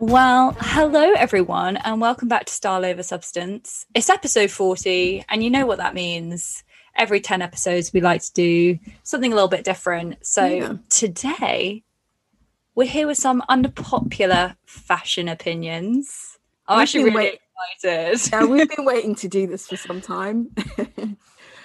Well, hello everyone, and welcome back to Style Over Substance. It's episode 40, and you know what that means. Every 10 episodes, we like to do something a little bit different. So Yeah. today, we're here with some unpopular fashion opinions. I'm We've actually really wait- excited. Yeah, we've been waiting to do this for some time.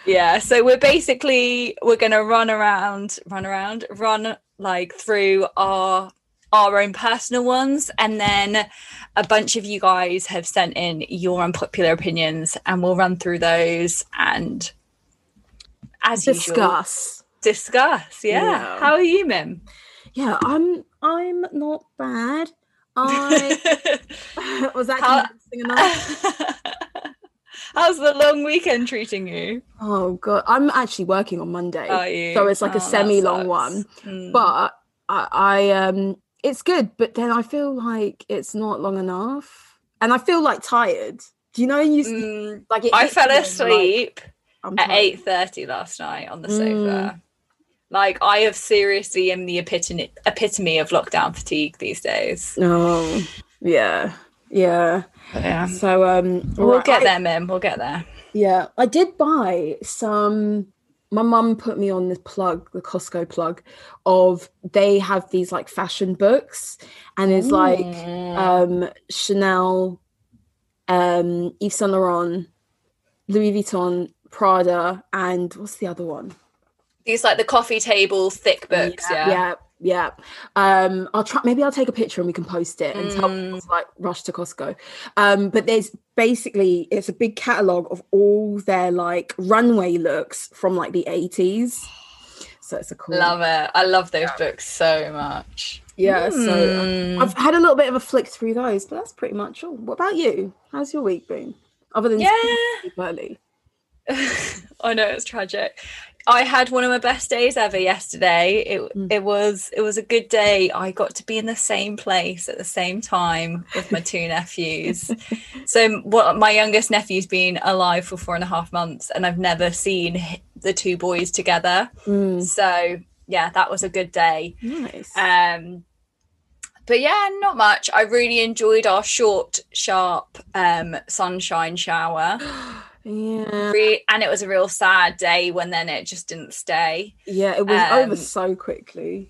Yeah, so we're basically we're gonna run around, run around, run like through our our own personal ones, and then a bunch of you guys have sent in your unpopular opinions, and we'll run through those and as usual Discuss. discuss. Yeah. Yeah. How are you, Mim? Yeah, I'm I'm not bad. I was that How- convincing enough? How's the long weekend treating you? Oh god, I'm actually working on Monday, so it's like Oh, a semi-long one. Mm. But I, I um, it's good, but then I feel like it's not long enough, and I feel like tired. Do you know? You Mm, like I fell you like, asleep. At eight thirty last night on the sofa. Mm. Like I have seriously am the epitome epitome of lockdown fatigue these days. Oh, yeah, yeah. Yeah. So um, We'll right, get I- there, Mim. We'll get there. Yeah, I did buy some. My mum put me on the plug, the Costco plug, of they have these like fashion books, and it's like Mm. um Chanel, um Yves Saint Laurent, Louis Vuitton, Prada, and what's the other one? These like the coffee table thick books. Yeah. yeah, yeah. Um, I'll try. Maybe I'll take a picture and we can post it and tell Mm. people to like rush to Costco. Um, but there's basically it's a big catalog of all their like runway looks from like the 80s. So it's a cool. Love it. I love those books so much. Yeah. So Mm. I've had a little bit of a flick through those, but that's pretty much all. What about you? How's your week been? Other than Yeah. early. I know it's tragic. I had one of my best days ever yesterday. It Mm. it was it was a good day. I got to be in the same place at the same time with my two nephews. so what my youngest nephew's been alive for four and a half months, and I've never seen the two boys together. Mm, So yeah, that was a good day. nice. Um, but yeah, not much. I really enjoyed our short, sharp um, sunshine shower. yeah. And it was a real sad day when then it just didn't stay. Yeah. It was um, over so quickly.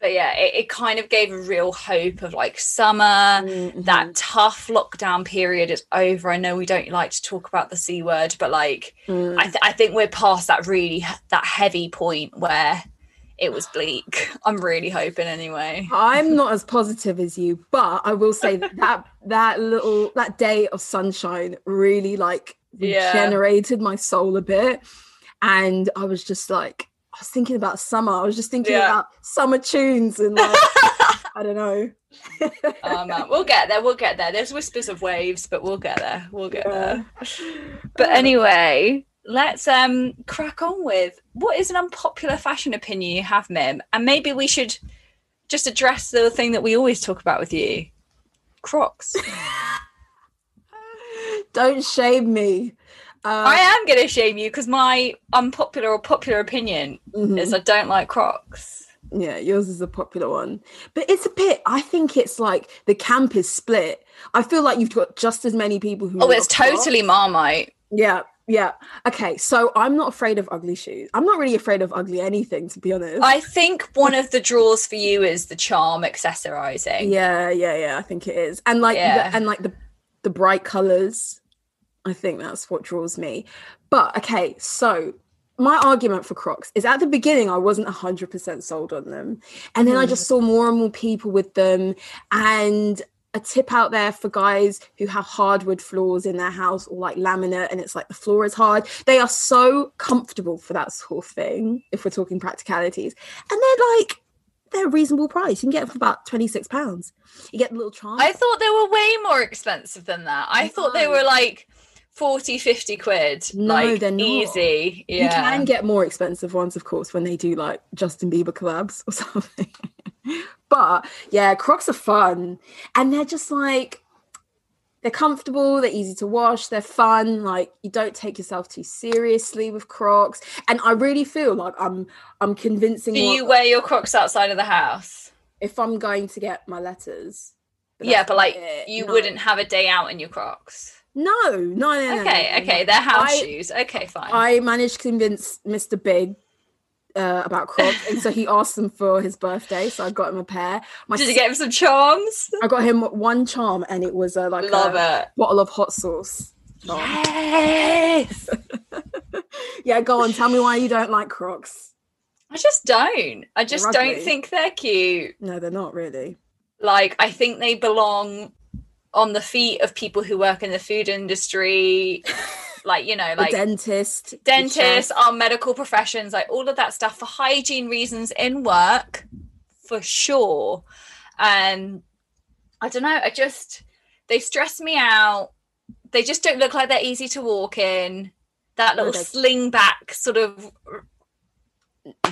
But yeah, it, it kind of gave a real hope of like summer. Mhm. That tough lockdown period is over. I know we don't like to talk about the c word, but like Mm. I, th- I think we're past that really that heavy point where it was bleak. I'm really hoping anyway. I'm not as positive as you, but I will say that that, that little that day of sunshine really like Yeah. regenerated my soul a bit. And I was just like, I was thinking about summer. I was just thinking Yeah. about summer tunes and like I don't know. Oh man, we'll get there. We'll get there. There's whispers of waves, but we'll get there. We'll get there. But anyway, let's um crack on with what is an unpopular fashion opinion you have, Mim, and maybe we should just address the thing that we always talk about with you, Crocs. Don't shame me. Uh, I am going to shame you because my unpopular or popular opinion mhm. is I don't like Crocs. Yeah, yours is a popular one. But it's a bit, I think it's like the camp is split. I feel like you've got just as many people who Oh, it's Crocs. totally Marmite. Yeah, yeah. Okay, so I'm not afraid of ugly shoes. I'm not really afraid of ugly anything, to be honest. I think one of the draws for you is the charm accessorizing. yeah, yeah, yeah. I think it is, and like, Yeah. the, and like the the bright colors. I think that's what draws me. But okay, so my argument for Crocs is at the beginning I wasn't 100% sold on them. And then mm. I just saw more and more people with them and a tip out there for guys who have hardwood floors in their house or like laminate and it's like the floor is hard. They are so comfortable for that sort of thing if we're talking practicalities. And they're like they're a reasonable price. You can get them for about 26 pounds. You get the little charm. I thought they were way more expensive than that. I thought they were like 40 50 quid no like, they're not. easy yeah. you can get more expensive ones of course when they do like justin bieber collabs or something but yeah crocs are fun and they're just like they're comfortable they're easy to wash they're fun like you don't take yourself too seriously with crocs and i really feel like i'm i'm convincing do you wear your crocs outside of the house if i'm going to get my letters but yeah but like it. you no. wouldn't have a day out in your crocs no, no, no. Okay, no, okay, they're house I, shoes. Okay, fine. I managed to convince Mr. Big uh, about Crocs, and so he asked them for his birthday, so I got him a pair. My Did you get him some charms? I got him one charm, and it was uh, like Love a it. bottle of hot sauce. Charm. Yes. yeah, go on. Tell me why you don't like Crocs. I just don't. I just don't think they're cute. No, they're not really. Like, I think they belong on the feet of people who work in the food industry like you know like the dentist dentists our medical professions like all of that stuff for hygiene reasons in work for sure. And i don't know i just they stress me out. They just don't look like they're easy to walk in. That little no, sling back sort of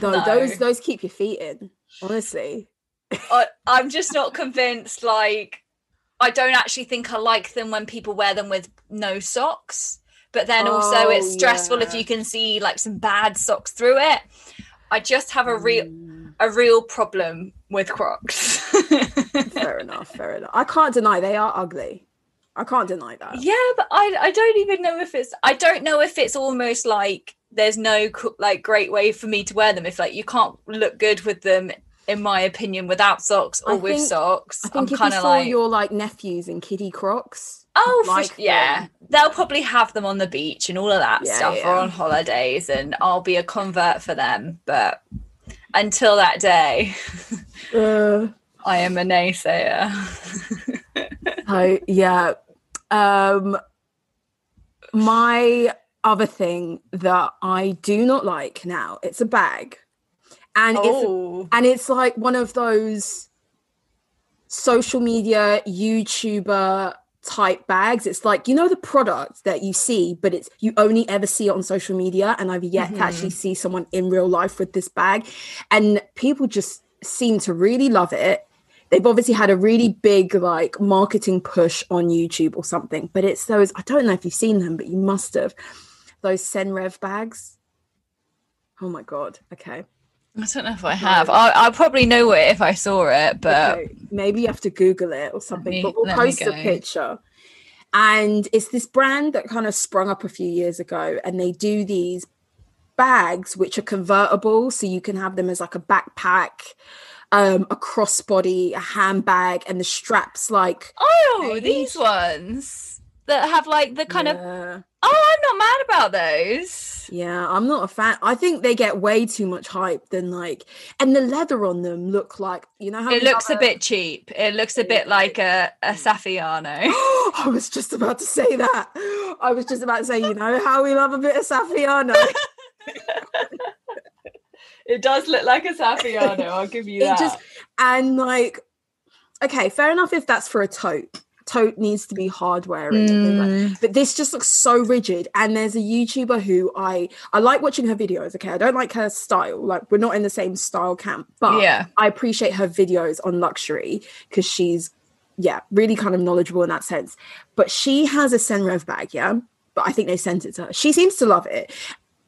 no, no, those those keep your feet in honestly. I, i'm just not convinced like I don't actually think I like them when people wear them with no socks. But then oh, also it's stressful yeah. if you can see like some bad socks through it. I just have a real mm. a real problem with Crocs. fair enough, fair enough. I can't deny they are ugly. I can't deny that. Yeah, but I I don't even know if it's I don't know if it's almost like there's no like great way for me to wear them if like you can't look good with them in my opinion, without socks or I with think, socks. I think I'm kind of like your like nephews in kiddie crocs. Oh, like for, yeah, they'll probably have them on the beach and all of that yeah, stuff, yeah. or on holidays, and I'll be a convert for them. But until that day, uh, I am a naysayer. oh yeah, um, my other thing that I do not like now it's a bag and oh. it's and it's like one of those social media YouTuber type bags. It's like you know the product that you see, but it's you only ever see it on social media, and I've yet mm-hmm. to actually see someone in real life with this bag, and people just seem to really love it. They've obviously had a really big like marketing push on YouTube or something, but it's those I don't know if you've seen them, but you must have those Senreve bags. Oh my god! Okay, I don't know if I have. I, I'll probably know it if I saw it, but okay. maybe you have to Google it or something. Me, but we'll post a picture. And it's this brand that kind of sprung up a few years ago, and they do these bags which are convertible, so you can have them as like a backpack, um, a crossbody, a handbag, and the straps like. Oh, these ones that have like the kind yeah. of. Oh, I'm not mad about those. Yeah, I'm not a fan. I think they get way too much hype than like, and the leather on them look like you know how it looks a, a bit cheap. It looks a bit like a a Saffiano. I was just about to say that. I was just about to say, you know how we love a bit of Saffiano. it does look like a Saffiano. I'll give you that. Just, and like, okay, fair enough if that's for a tote tote needs to be hardware mm. but this just looks so rigid and there's a youtuber who i i like watching her videos okay? I don't like her style like we're not in the same style camp but yeah. I appreciate her videos on luxury because she's yeah really kind of knowledgeable in that sense. But she has a senreve bag yeah? But i think they sent it to her. She seems to love it.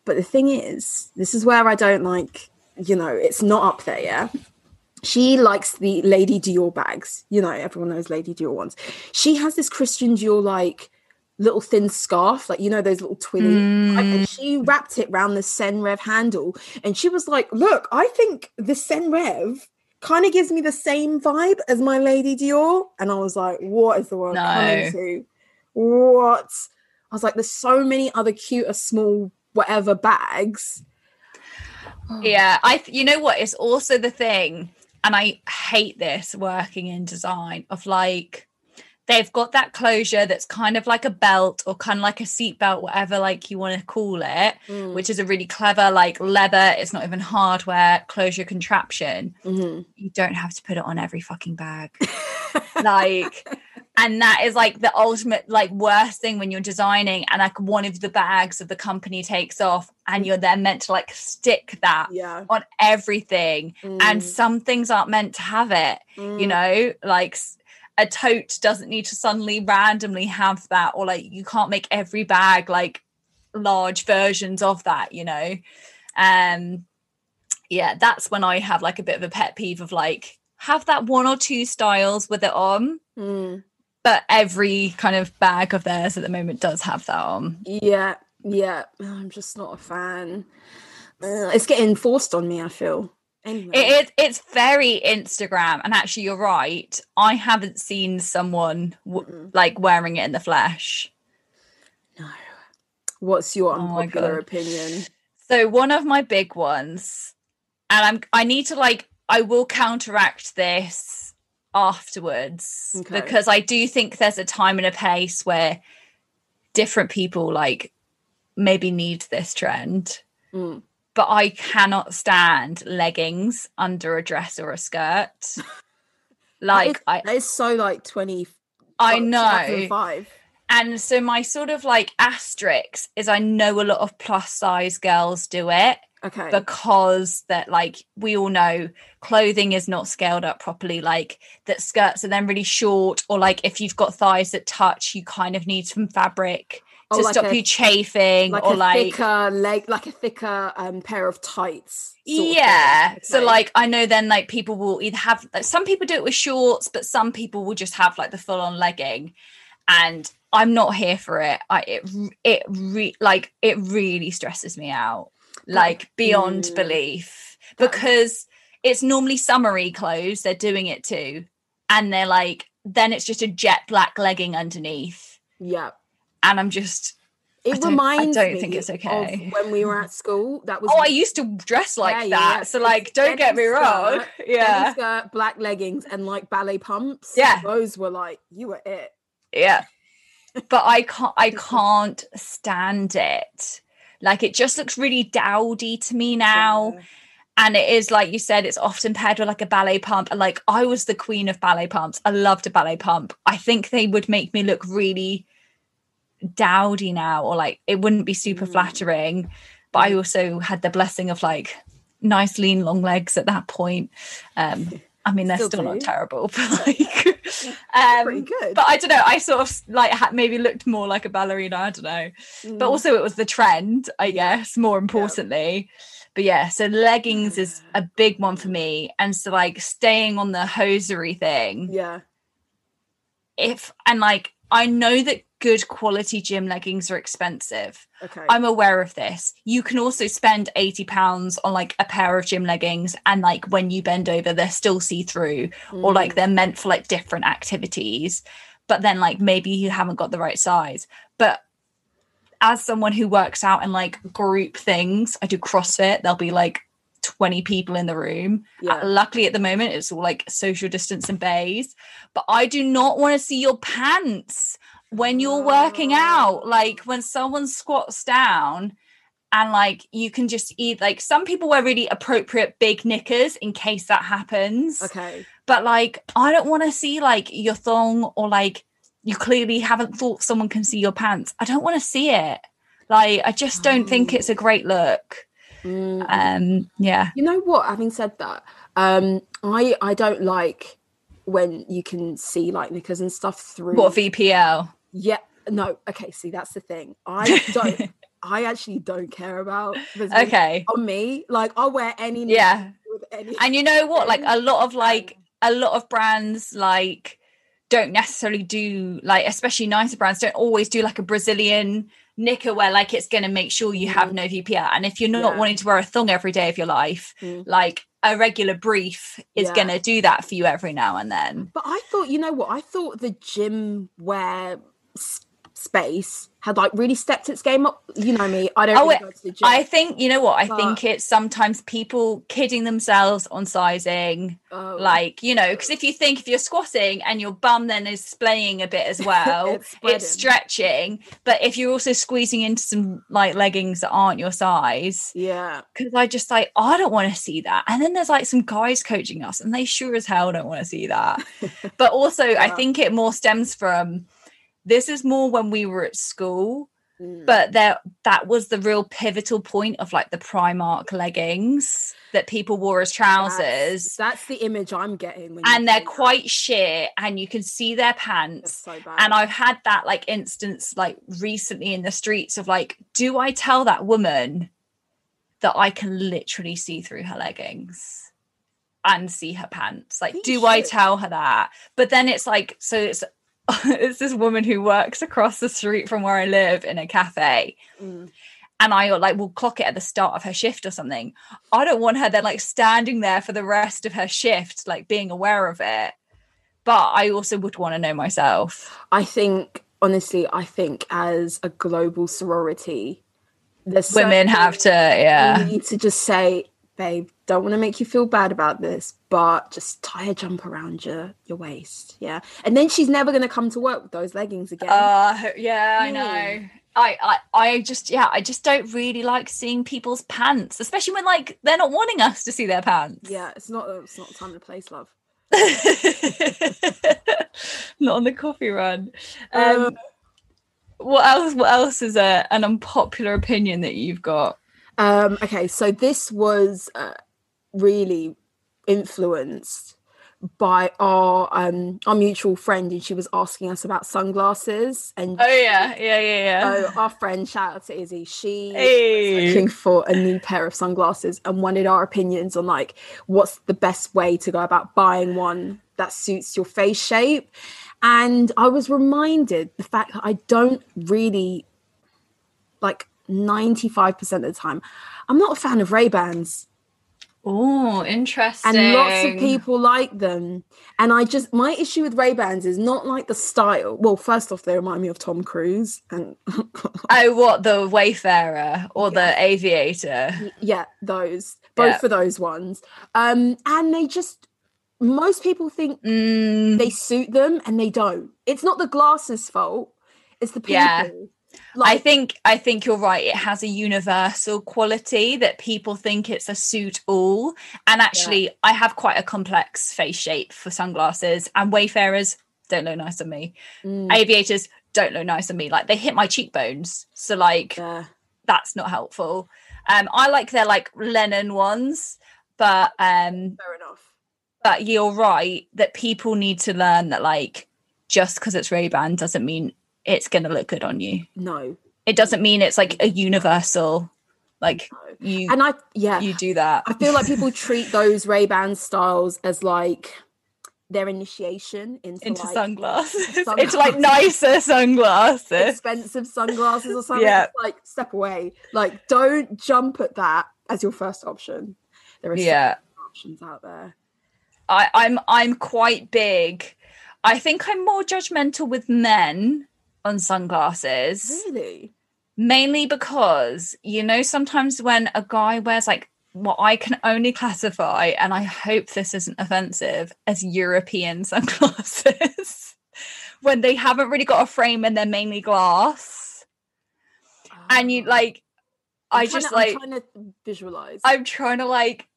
But the thing is this is where i don't like you know it's not up there yeah she likes the Lady Dior bags. You know, everyone knows Lady Dior ones. She has this Christian Dior like little thin scarf, like you know those little twinny, mm. and she wrapped it around the Senreve handle, and she was like, "Look, I think the Senreve kind of gives me the same vibe as my Lady Dior," and I was like, "What is the world no. coming to? What?" I was like, "There's so many other cute, small, whatever bags." yeah i th- you know what it's also the thing and i hate this working in design of like they've got that closure that's kind of like a belt or kind of like a seat belt whatever like you want to call it Mm. which is a really clever like leather it's not even hardware closure contraption Mhm. you don't have to put it on every fucking bag like and that is like the ultimate like worst thing when you're designing and like one of the bags of the company takes off and you're then meant to like stick that yeah. on everything and Mm. some things aren't meant to have it you Mm. know like a tote doesn't need to suddenly randomly have that or like you can't make every bag like large versions of that you know um yeah that's when i have like a bit of a pet peeve of like have that one or two styles with it on Mm. But every kind of bag of theirs at the moment does have that on Yeah, yeah. Oh, I'm just not a fan. It's getting forced on me. I feel. Anyway. it is it's very instagram and actually you're right i haven't seen someone w- like wearing it in the flesh no. What's your Oh unpopular God. opinion? So one of my big ones, and I'm I need to like I will counteract this afterwards Okay. because I do think there's a time and a pace where different people like maybe need this trend. Mm. But I cannot stand leggings under a dress or a skirt. Like I That is so like twenty. I know. 2005. And so my sort of like asterisk is I know a lot of plus size girls do it. Okay. because that like we all know clothing is not scaled up properly like that skirts are then really short or like if you've got thighs that touch you kind of need some fabric to like stop a- you chafing like or a like thicker leg, like a thicker um, pair of tights. sort of yeah so like i know then like people will either have like some people do it with shorts but some people will just have like the full on legging and i'm not here for it i it it re- like it really stresses me out like beyond mm, belief because it's normally summery clothes they're doing it to and they're like then it's just a jet black legging underneath yeah. and i'm just It don't- I don't me think it's of okay. when we were at school. That was oh i used to dress like Yeah, that yeah. so like don't get me wrong skirt, yeah skirt, black leggings, and like ballet pumps. Yeah. those were like you were it. yeah but i can't i can't stand it like it just looks really dowdy to me now. Yeah. and it is like you said it's often paired with like a ballet pump. And like i was the queen of ballet pumps. I loved a ballet pump. I think they would make me look really dowdy now or like it wouldn't be super Mm. flattering. But i also had the blessing of like nice lean long legs at that point. Um i mean they're Still still, not terrible but like um Pretty good. but I don't know. I sort of like maybe looked more like a ballerina. I don't know. But Mm. also, it was the trend, I guess. More importantly, but yeah. So leggings is a big one for me, and so like staying on the hosiery thing. yeah, If and like I know that good quality gym leggings are expensive. okay. I'm aware of this. You can also spend 80 pounds on like a pair of gym leggings and like when you bend over they're still see through or Mm. like they're meant for like different activities but then like maybe you haven't got the right size. But as someone who works out in like group things, I do CrossFit, there'll be like 20 people in the room. Yeah. Uh, luckily at the moment it's all like social distance and bays, but I do not want to see your pants when you're working out. Like when someone squats down and like you can just eat like some people wear really appropriate big knickers in case that happens okay. but like i don't want to see like your thong or like you clearly haven't thought someone can see your pants i don't want to see it like i just don't think it's a great look Mm. um yeah You know what? Having said that, um, I I don't like when you can see like knickers and stuff through. what vpl Yeah, no. Okay, see that's the thing. I don't. I actually don't care about. okay On me, like I'll wear any. Yeah. With any. and you know what like a lot of like a lot of brands like don't necessarily do like especially nicer brands don't always do like a brazilian knicker where like it's going to make sure you have no vpl and if you're not Yeah. wanting to wear a thong every day of your life Mm. like a regular brief is Yeah. going to do that for you every now and then But I thought, you know what? I thought the gym wear space had like really stepped its game up. You know me, I don't Oh, really it- go to the gym. I think you know what I But- think it's sometimes people kidding themselves on sizing Oh. like you know because if you think if you're squatting and your bum then is splaying a bit as well It's it's stretching but if you're also squeezing into some like leggings that aren't your size yeah, because I just like I don't want to see that and then there's like some guys coaching us and they sure as hell don't want to see that but also I think it more stems from this is more when we were at school Mm. but there that was the real pivotal point of like the Primark leggings that people wore as trousers That's, that's the image I'm getting. When and they're say that. quite sheer and you can see their pants so and I've had that like instance like recently in the streets of like do I tell that woman that I can literally see through her leggings and see her pants like do I tell her that but then it's like so it's it's this woman who works across the street from where I live in a cafe Mm. and I like will clock it at the start of her shift or something. I don't want her then like standing there for the rest of her shift, like being aware of it. But I also would want to know myself. I think honestly, I think as a global sorority, there's Women have to, yeah. You need to just say, babe, don't want to make you feel bad about this, but just tie a jump around your your waist, yeah. And then she's never gonna come to work with those leggings again. Uh yeah, I Mm. know. I, I I just yeah, I just don't really like seeing people's pants, especially when like they're not wanting us to see their pants. yeah, it's not it's not time to place, love. not on the coffee run. Um, Uh, what else? What else is a, an unpopular opinion that you've got? Um, okay, so this was uh, really influenced by our um our mutual friend, and she was asking us about sunglasses. And Oh yeah, yeah, yeah, yeah. so our friend, shout out to Izzy, she Hey. looking for a new pair of sunglasses and wanted our opinions on like what's the best way to go about buying one that suits your face shape. And I was reminded the fact that I don't really like 95% of the time, I'm not a fan of Ray-Bans. Oh, interesting. And lots of people like them. And I just my issue with Ray-Bans is not like the style. Well, first off, they remind me of Tom Cruise and Oh, what the Wayfarer or the Aviator? yeah those both Yeah. for those ones um and they just most people think Mm, they suit them and they don't it's not the glasses fault it's the people Yeah. I think I think you're right. It has a universal quality that people think it's a suit all. And actually, I have quite a complex face shape for sunglasses, and Wayfarers don't look nice on me. mm, Aviators don't look nice on me. Like they hit my cheekbones, so like yeah. that's not helpful. Um, I like their like Lennon ones, but um, fair enough but you're right that people need to learn that like just because it's Ray Ban doesn't mean it's gonna look good on you. no It doesn't mean it's like a universal like you and i yeah you do that. i feel like people treat those ray-ban styles as like their initiation into, into like, sunglasses. It's sunglasses. like nicer sunglasses. expensive sunglasses or something Yeah. Like step away like don't jump at that as your first option there are Yeah. options out there I, I'm I'm quite big. I think I'm more judgmental with men on sunglasses. really mainly because you know sometimes when a guy wears like what I can only classify, and I hope this isn't offensive, as European sunglasses, when they haven't really got a frame and they're mainly glass, and you Oh. like, I I'm trying just to- I'm like, trying to visualize. I'm trying to like,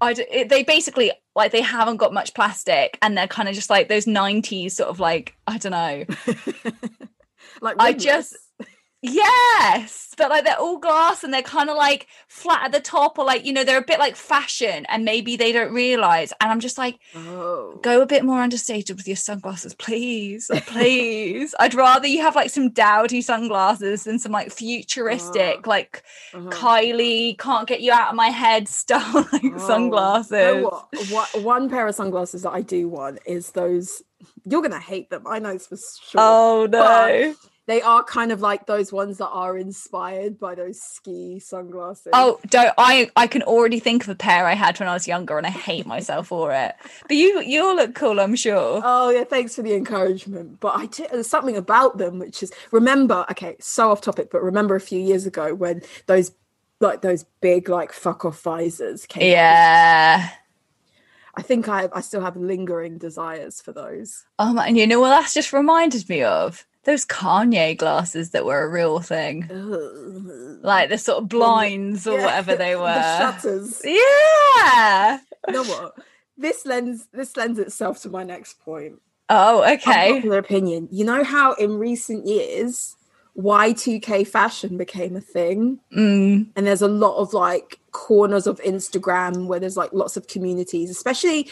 I d- it, they basically like they haven't got much plastic, and they're kind of just like those '90s sort of like I don't know. like I just- Yes, but like they're all glass and they're kind of like flat at the top, or like you know they're a bit like fashion, and maybe they don't realize. And I'm just like, oh go a bit more understated with your sunglasses, please, please. I'd rather you have like some dowdy sunglasses than some like futuristic, like uh-huh. Kylie can't get you out of my head style like Oh, sunglasses. You know what? what? One pair of sunglasses that I do want is those. You're gonna hate them. I know this for sure. Oh no! They are kind of like those ones that are inspired by those ski sunglasses. Oh, don't I I can already think of a pair I had when I was younger and I hate myself for it. But you you'll look cool, I'm sure. Oh yeah, thanks for the encouragement. But I did, there's something about them which is remember, okay, so off topic, but remember a few years ago when those like those big like fuck off visors came out? Yeah. I think I I still have lingering desires for those. Oh and you know what that's just reminded me of? Those Kanye glasses that were a real thing. Like the sort of blinds or Yeah, whatever they the were. shutters. Yeah. You know what? This lends this lends itself to my next point. Oh, okay. Unpopular opinion. You know how in recent years Y2K fashion became a thing? Mm, And there's a lot of like corners of Instagram where there's like lots of communities, especially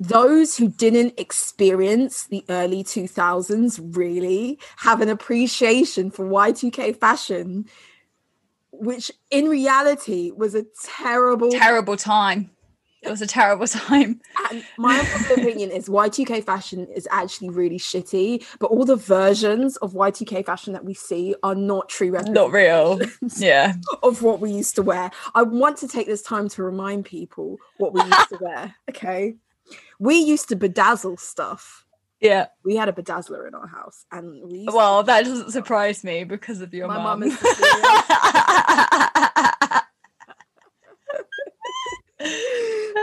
those who didn't experience the early 2000s really have an appreciation for Y2K fashion, which in reality was a terrible terrible time. It was a terrible time. And my opinion is Y2K fashion is actually really shitty, but all the versions of Y2K fashion that we see are not true Not real. Yeah. of what we used to wear. I want to take this time to remind people what we used to wear. Okay. We used to bedazzle stuff. Yeah. We had a bedazzler in our house and we to- Well, that doesn't surprise me because of your My mum. mum is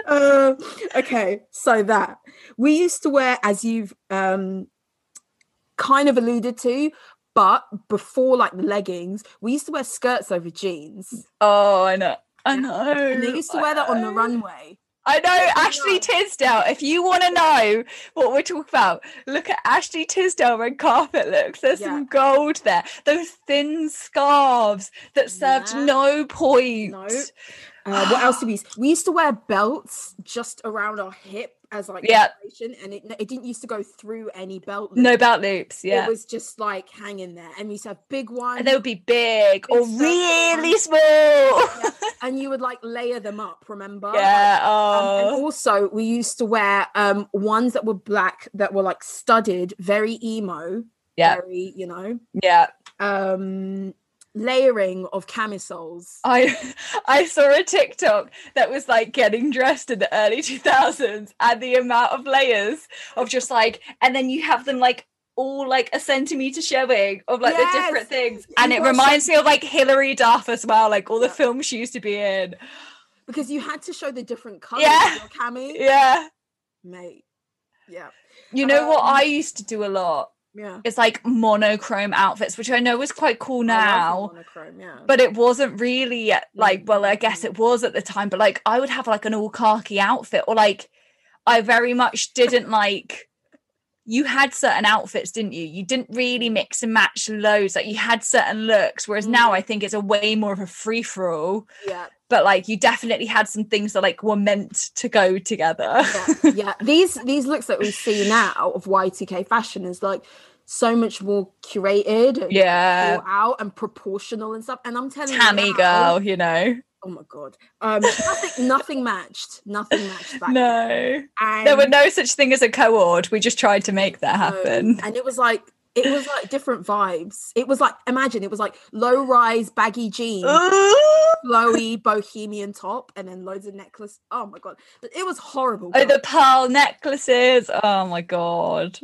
uh, okay, so that we used to wear, as you've um, kind of alluded to, but before like the leggings, we used to wear skirts over jeans. oh, I know. I know. And they used to wear that on the runway. I know Ashley. Tisdale. If you want to know what we're talking about, look at Ashley Tisdale red carpet looks. There's some gold there. Those thin scarves that served Yeah. no point. No. Uh, what else did we? use? We used to wear belts just around our hip as like Yeah. and it, it didn't used to go through any belt. No belt loops. Yeah. It was just like hanging there, and we used to have big ones. and they would be big or Big circle really ones. small. Yeah, and you would like layer them up. Remember? Yeah. Um, and Oh. also, we used to wear um ones that were black that were like studded, very emo. Yeah. Very, you know, yeah. um layering of camisoles. I I saw a TikTok that was like getting dressed in the early 2000s and the amount of layers of just like and then you have them like all like a centimeter showing of like the different Yes, things you and it reminds me of like Hilary Duff as well like all the Yeah. films she used to be in because you had to show the different colors Yeah. of your cami. yeah Mate. Yeah. you know what Um, I used to do a lot Yeah. it's like monochrome outfits which I know is quite cool now monochrome, yeah. but it wasn't really like well i guess Mm. it was at the time but like i would have like an all khaki outfit or like i very much didn't like you had certain outfits didn't you you didn't really mix and match loads like you had certain looks whereas now Mm. i think it's a way more of a free for all yeah. but like you definitely had some things that like were meant to go together yeah, yeah. These these looks that we see now of Y2K fashion is like so much more curated and yeah out and proportional and stuff. And I'm telling tammy you now, girl you know Oh my god. Um nothing nothing matched. Nothing matched back no there were no such thing as a co-ord we just tried to make that happen and it was like it was like different vibes. It was like imagine it was like low rise baggy jeans, flowy bohemian top, and then loads of necklace. Oh my god. It was horrible. Oh, the pearl necklaces. Oh my god.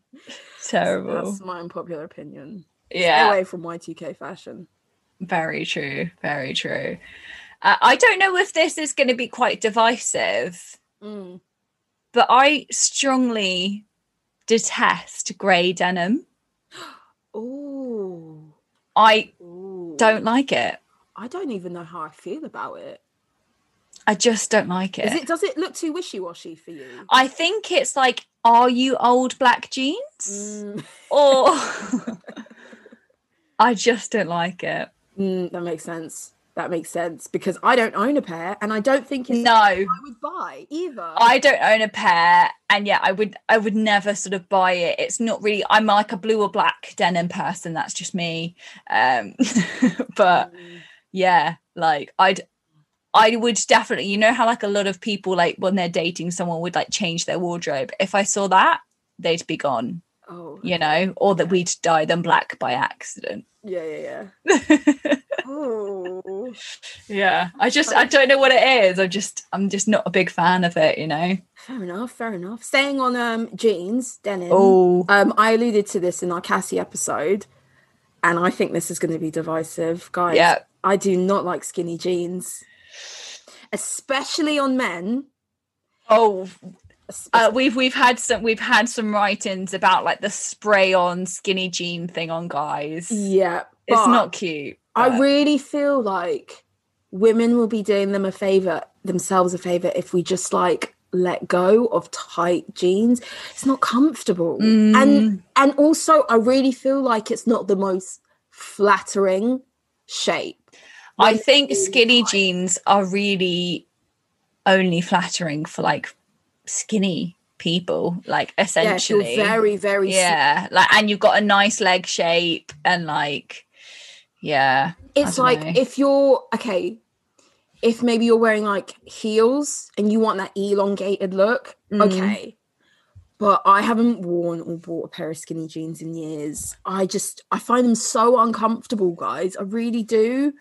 Terrible. That's my unpopular opinion. Stay Yeah, away from Y2K fashion. Very true. Very true. Uh, I don't know if this is going to be quite divisive, Mm. but I strongly detest grey denim. Ooh. I Ooh. don't like it. I don't even know how I feel about it. I just don't like Is it. it does it look too wishy-washy for you? I think it's like, are you old black jeans? Mm, Or I just don't like it. Mm, that makes sense. That makes sense because I don't own a pair and I don't think it's No. I would buy either. I don't own a pair, and yeah, I would I would never sort of buy it. It's not really. I'm like a blue or black denim person. That's just me. Um, but Mm, yeah, like I'd I would definitely. You know how like a lot of people like when they're dating someone would like change their wardrobe. If I saw that, they'd be gone. Oh, you know, or that we'd dye them black by accident. yeah, yeah, yeah. oh, yeah, I just I don't know what it is. I'm just I'm just not a big fan of it, you know. fair enough, fair enough. Staying on um jeans, denim. Oh, Um, I alluded to this in our Cassie episode, and I think this is going to be divisive, guys. Yeah. I do not like skinny jeans, especially on men. oh, uh, we've we've had some we've had some write-ins about like the spray-on skinny jean thing on guys. yeah, it's not cute. I really feel like women will be doing them a favor, themselves a favor, if we just like let go of tight jeans. It's not comfortable, Mm. and and also I really feel like it's not the most flattering shape. I think skinny tight. jeans are really only flattering for like skinny people, like Yeah, essentially. feel very very yeah, like and you've got a nice leg shape and like yeah. it's like know. if you're okay if maybe you're wearing like heels and you want that elongated look Mm. okay but i haven't worn or bought a pair of skinny jeans in years i just i find them so uncomfortable guys i really do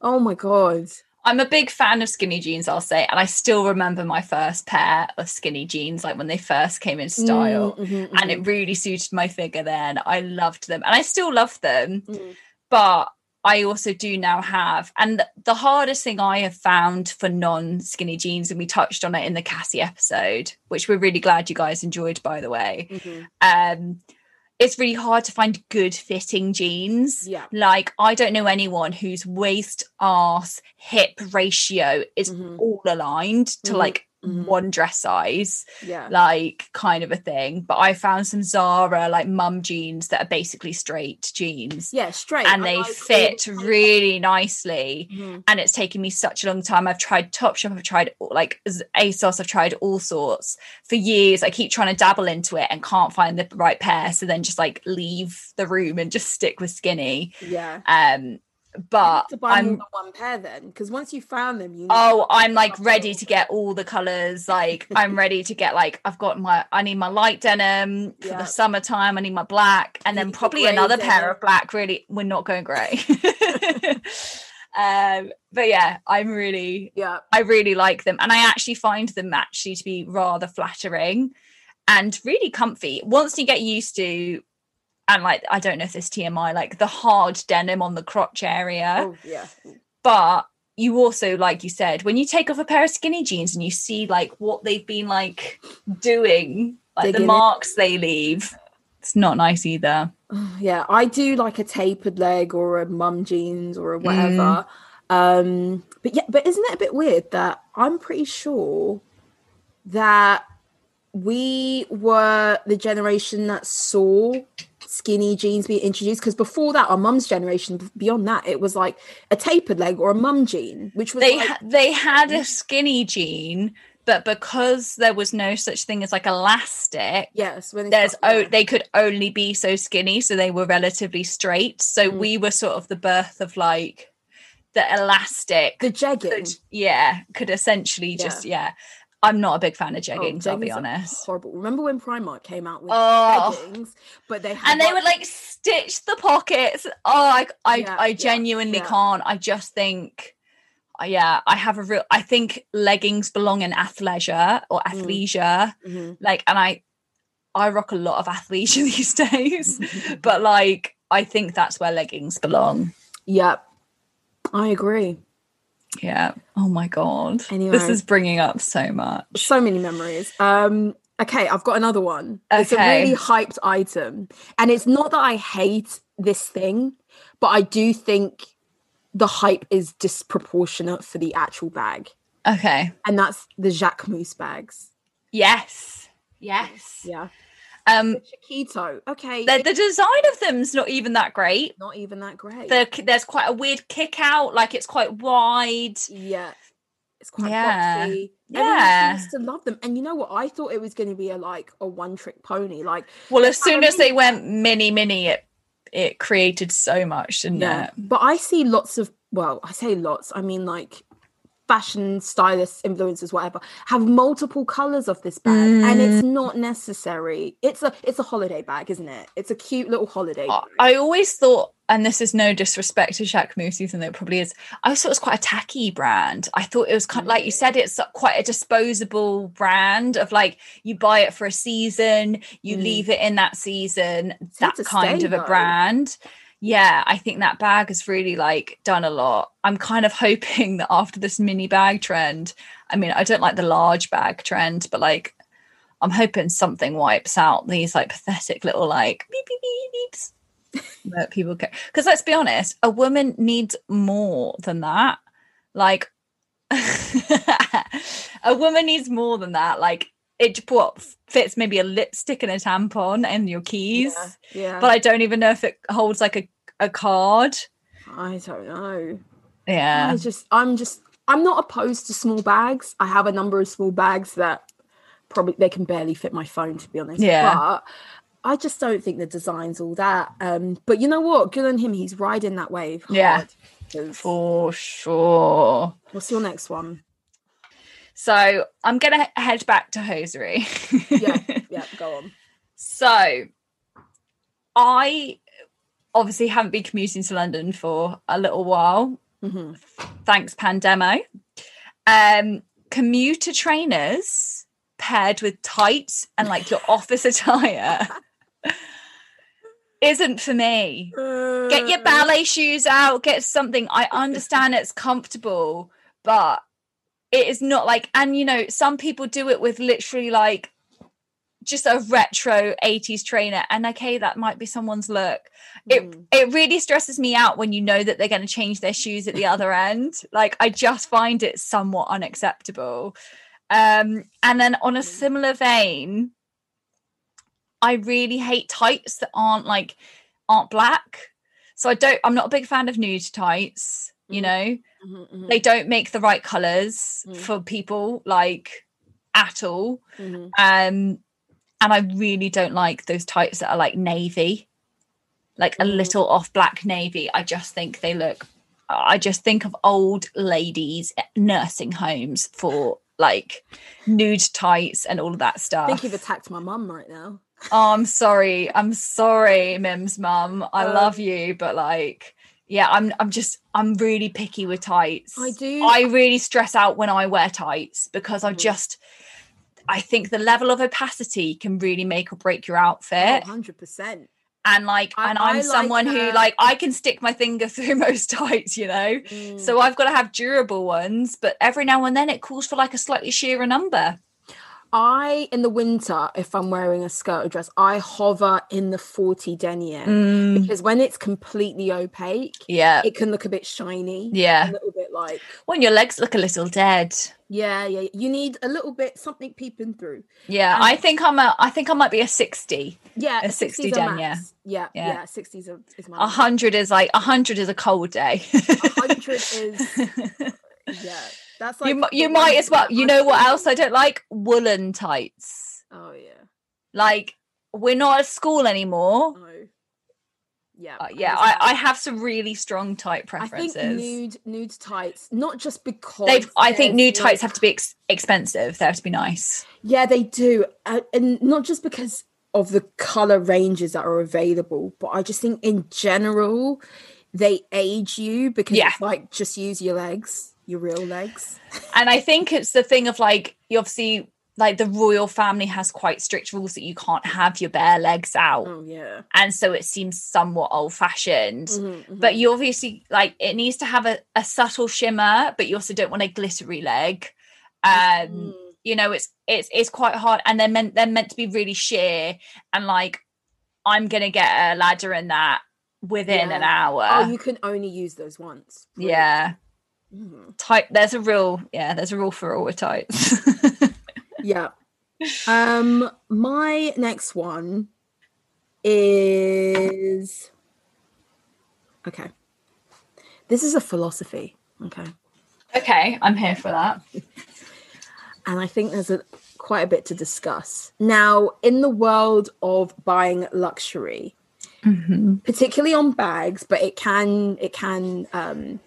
oh my god I'm a big fan of skinny jeans, I'll say, and I still remember my first pair of skinny jeans, like when they first came in style, Mm, mhm, and it really suited my figure. Then I loved them, and I still love them. Mhm. But I also do now have, and the hardest thing I have found for non skinny jeans, and we touched on it in the Cassie episode, which we're really glad you guys enjoyed, by the way. mhm. Um, it's really hard to find good fitting jeans. Yeah. Like, I don't know anyone whose waist, ass, hip ratio is Mhm. all aligned to Mhm. like Mhm. one dress size, yeah like kind of a thing. But I found some Zara like mum jeans that are basically straight jeans yeah straight and they fit all- really nicely. Mhm. And it's taken me such a long time. I've tried Topshop, I've tried like ASOS, I've tried all sorts for years. I keep trying to dabble into it and can't find the right pair. So then just like leave the room and just stick with skinny. yeah Um, but to buy I'm one pair then because once you found them you oh, I'm like ready to get all the colors. Like I'm ready to get like I've got my I need my light denim for Yeah. the summertime. I need my black, and then probably another pair of black. Really, we're not going grey. um, but yeah, I'm really yeah I really like them, and I actually find them actually to be rather flattering and really comfy. Once you get used to, and like I don't know if this TMI, like the hard denim on the crotch area, oh yeah but you also, like you said, when you take off a pair of skinny jeans and you see like what they've been like doing, like Digging the marks they leave, it's not nice either. yeah i do like a tapered leg or a mum jeans or a Mm. whatever um but yeah but isn't it a bit weird that i'm pretty sure that we were the generation that saw skinny jeans being introduced? Because before that our mum's generation beyond that it was like a tapered leg or a mum jean which was They like, ha- they had a skinny jean, but because there was no such thing as like elastic, yes when there's oh yeah. they could only be so skinny so they were relatively straight. So Mm. we were sort of the birth of like the elastic the jegging. could yeah could essentially just yeah i'm not a big fan of Oh, jeggings i'll be honest horrible remember when primark came out with Oh. jeggings but they had and they would like stitch the pockets oh i i, Yeah, I genuinely yeah. can't i just think uh, yeah i have a real i think leggings belong in athleisure or Mm. athleisure Mhm. like and i i rock a lot of athleisure these days but like i think that's where leggings belong Yep. I agree. Yeah oh my god this is bringing up so much So many memories. Um, okay, I've got another one. It's a Okay. really hyped item. And it's not that I hate this thing, but I do think the hype is disproportionate for the actual bag. okay And that's the Jacquemus bags. yes yes Yeah. Um Chiquito. Okay. the, the design of them's not even that great not even that great. the, there's quite a weird kick out like it's quite wide yeah. It's quite Yeah. boxy. Yeah. Everyone seems to love them. And you know what? I thought it was going to be a like a one trick pony. Like well as soon as they went mini mini it it created so much didn't Yeah, it but I see lots of well, I say lots. I mean like fashion stylists, influencers, whatever, have multiple colors of this bag, mm. and it's mm. not necessary. It's a it's a holiday bag, isn't it? It's a cute little holiday. Bag. I always thought, and this is no disrespect to Jacquemus, even though it probably is. I thought it was quite a tacky brand. I thought it was kind of, like you said, it's quite a disposable brand of like you buy it for a season, you mm. leave it in that season. that kind stay, of a though. brand yeah, I think that bag has really like done a lot. I'm kind of hoping that after this mini bag trend, I mean, I don't like the large bag trend, but like I'm hoping something wipes out these like pathetic little like beep beep beep beeps that people care. Because let's be honest, a woman needs more than that. Like a woman needs more than that. Like it what fits maybe a lipstick and a tampon and your keys. Yeah, yeah. But I don't even know if it holds like a, a card. I don't know. Yeah. I just I'm just I'm not opposed to small bags. I have a number of small bags that probably they can barely fit my phone to be honest. Yeah. But I just don't think the design's all that. Um, but you know what? Good on him. He's riding that wave. Hard. Yeah. For sure. What's your next one? So I'm gonna head back to hosiery. yeah, yeah, go on. So I obviously haven't been commuting to London for a little while. Mm-hmm. Thanks, pandemo. Um, commuter trainers paired with tights and like your office attire isn't for me. Get your ballet shoes out, get something. I understand it's comfortable, but it is not like and you know some people do it with literally like just a retro 80s trainer and okay that might be someone's look. It mm. it really stresses me out when you know that they're going to change their shoes at the other end. Like i just find it somewhat unacceptable. Um and then on a mm. similar vein i really hate tights that aren't like aren't black. So i don't i'm not a big fan of nude tights you mm. know mm-hmm, mm-hmm. they don't make the right colors mm. for people like at all mm-hmm. um and i really don't like those types that are like navy like a mm. little off black navy i just think they look i just think of old ladies nursing homes for like nude tights and all of that stuff i think you've attacked my mum right now oh i'm sorry i'm sorry mim's mum i um, love you but like yeah i'm i'm just i'm really picky with tights. I do. I really stress out when i wear tights because i mm. just i think the level of opacity can really make or break your outfit. Oh, 100% and like I, and i'm I someone like who like i can stick my finger through most tights you know? Mm. so i've got to have durable ones but every now and then it calls for like a slightly sheerer number I in the winter, if I'm wearing a skirt or dress, I hover in the 40 denier mm. because when it's completely opaque, yeah, it can look a bit shiny. Yeah, a little bit like when your legs look a little dead. Yeah, yeah. You need a little bit something peeping through. Yeah, and I think I'm a. I think I might be a 60. Yeah, a, a 60 denier. Yeah, yeah, yeah. 60 is, is my. A hundred is like a hundred is a cold day. Hundred is. Yeah that's like you, you might as well. You know what else I don't like? Woolen tights. Oh yeah. Like we're not at school anymore. Oh. Yeah, uh, yeah. I, I have some really strong tight preferences. I think nude nude tights, not just because they've. I think nude tights have to be ex- expensive. They have to be nice. Yeah, they do, uh, and not just because of the color ranges that are available, but I just think in general they age you because yeah. it's like just use your legs your real legs. and I think it's the thing of like you obviously like the royal family has quite strict rules that you can't have your bare legs out. Oh yeah. And so it seems somewhat old fashioned. Mm-hmm, mm-hmm. But you obviously like it needs to have a, a subtle shimmer, but you also don't want a glittery leg. Um mm. you know, it's it's it's quite hard and they're meant they're meant to be really sheer and like I'm gonna get a ladder in that within yeah. an hour. Oh, you can only use those once. Really. Yeah. Mm-hmm. Tight. There's a real, yeah. There's a rule for all with tights. yeah. Um, my next one is okay. This is a philosophy. Okay. Okay, I'm here for that. and I think there's a quite a bit to discuss now in the world of buying luxury, mm-hmm. particularly on bags, but it can it can um,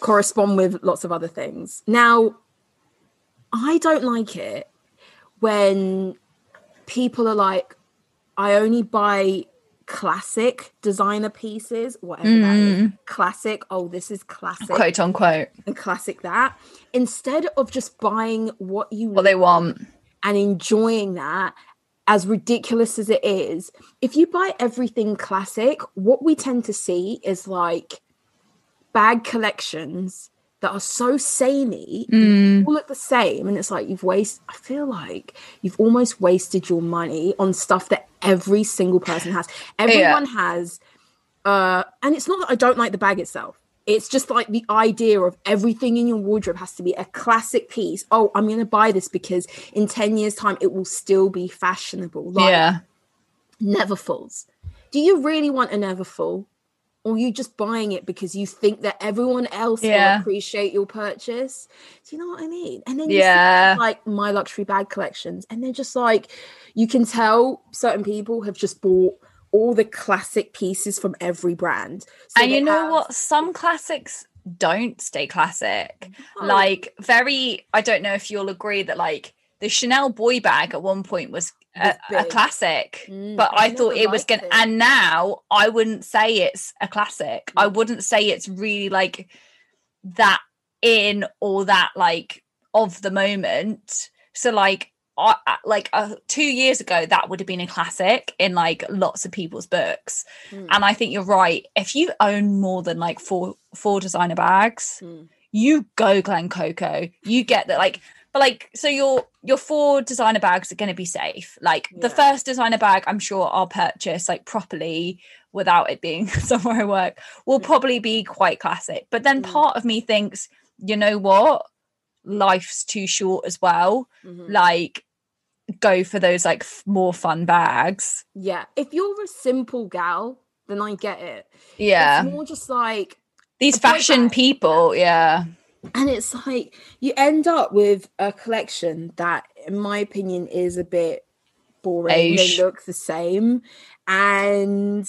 correspond with lots of other things. Now, I don't like it when people are like, I only buy classic designer pieces, whatever that is. Mm. Classic. Oh, this is classic. Quote unquote. And classic that. Instead of just buying what you What they want. and enjoying that, as ridiculous as it is, if you buy everything classic, what we tend to see is like bag collections that are so samey, Mm. all look the same, and it's like you've wasted. I feel like you've almost wasted your money on stuff that every single person has. Everyone has, uh, and it's not that I don't like the bag itself. It's just like the idea of everything in your wardrobe has to be a classic piece. Oh, I'm going to buy this because in 10 years' time it will still be fashionable. Like yeah. Neverfulls. Do you really want a Neverfull? Or you just buying it because you think that everyone else Yeah. will appreciate your purchase? Do you know what I mean? And then you Yeah. see like my luxury bag collections, and they're just like you can tell certain people have just bought all the classic pieces from every brand. So and you know have- what? Some classics don't stay classic. No. Like very, I don't know if you'll agree that like the Chanel boy bag at one point was a, a classic, Mm, but I I thought it was gonna. it. Mm. And now I wouldn't say it's a classic. I wouldn't say it's really like that in or that like of the moment. So like. I, like uh, two years ago, that would have been a classic in like lots of people's books. Mm. And I think you're right. If you own more than like four four designer bags, Mm. you go Glen Coco. You get that like but like so your your four designer bags are going to be safe. Like the first designer bag I'm sure I'll purchase like properly without it being somewhere I work will probably be quite classic. But then Mm. part of me thinks, you know what? Life's too short as well. Mhm. Like go for those like f- more fun bags. Yeah. If you're a simple gal, then I get it. Yeah. It's more just like These fashion bag. people, yeah. And it's like you end up with a collection that in my opinion is a bit boring. They look the same. And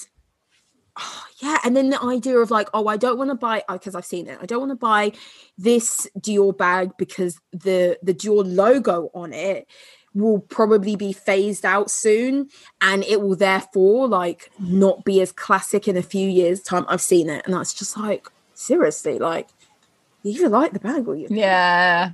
oh, yeah and then the idea of like oh i don't want to buy oh, because i've seen it. I don't want to buy this dior bag because the the dior logo on it will probably be phased out soon. And it will therefore like not be as classic in a few years time. I've seen it and that's just like seriously like you like the bag or you Yeah.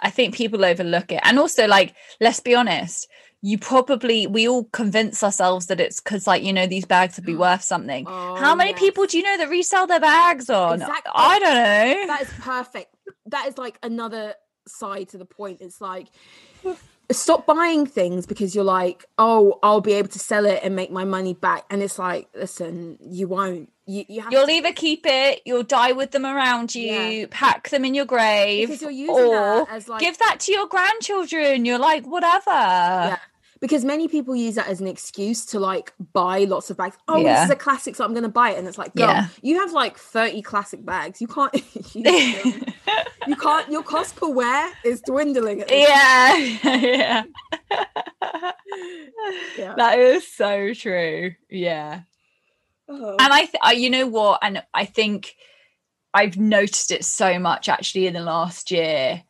I think people overlook it. And also, like, let's be honest, you probably, we all convince ourselves that it's because, like, you know, these bags would be worth something. How Oh, many yes. people do you know that resell their bags on? Exactly. I don't know. that is perfect that is like another side to the point it's like stop buying things because you're like oh i'll be able to sell it and make my money back and it's like listen you won't you, you have You'll to, either keep it, you'll die with them around you, Yeah. pack them in your grave, because you're using or that like give that to your grandchildren. You're like, whatever. yeah because many people use that as an excuse to like buy lots of bags oh this is a classic so i'm gonna buy it and it's like girl, Yeah. you have like 30 classic bags you can't them. you can't your cost per wear is dwindling at yeah. yeah. Yeah. That is so true. Yeah. Oh. And I, th- I, you know what? And I think I've noticed it so much actually in the last year.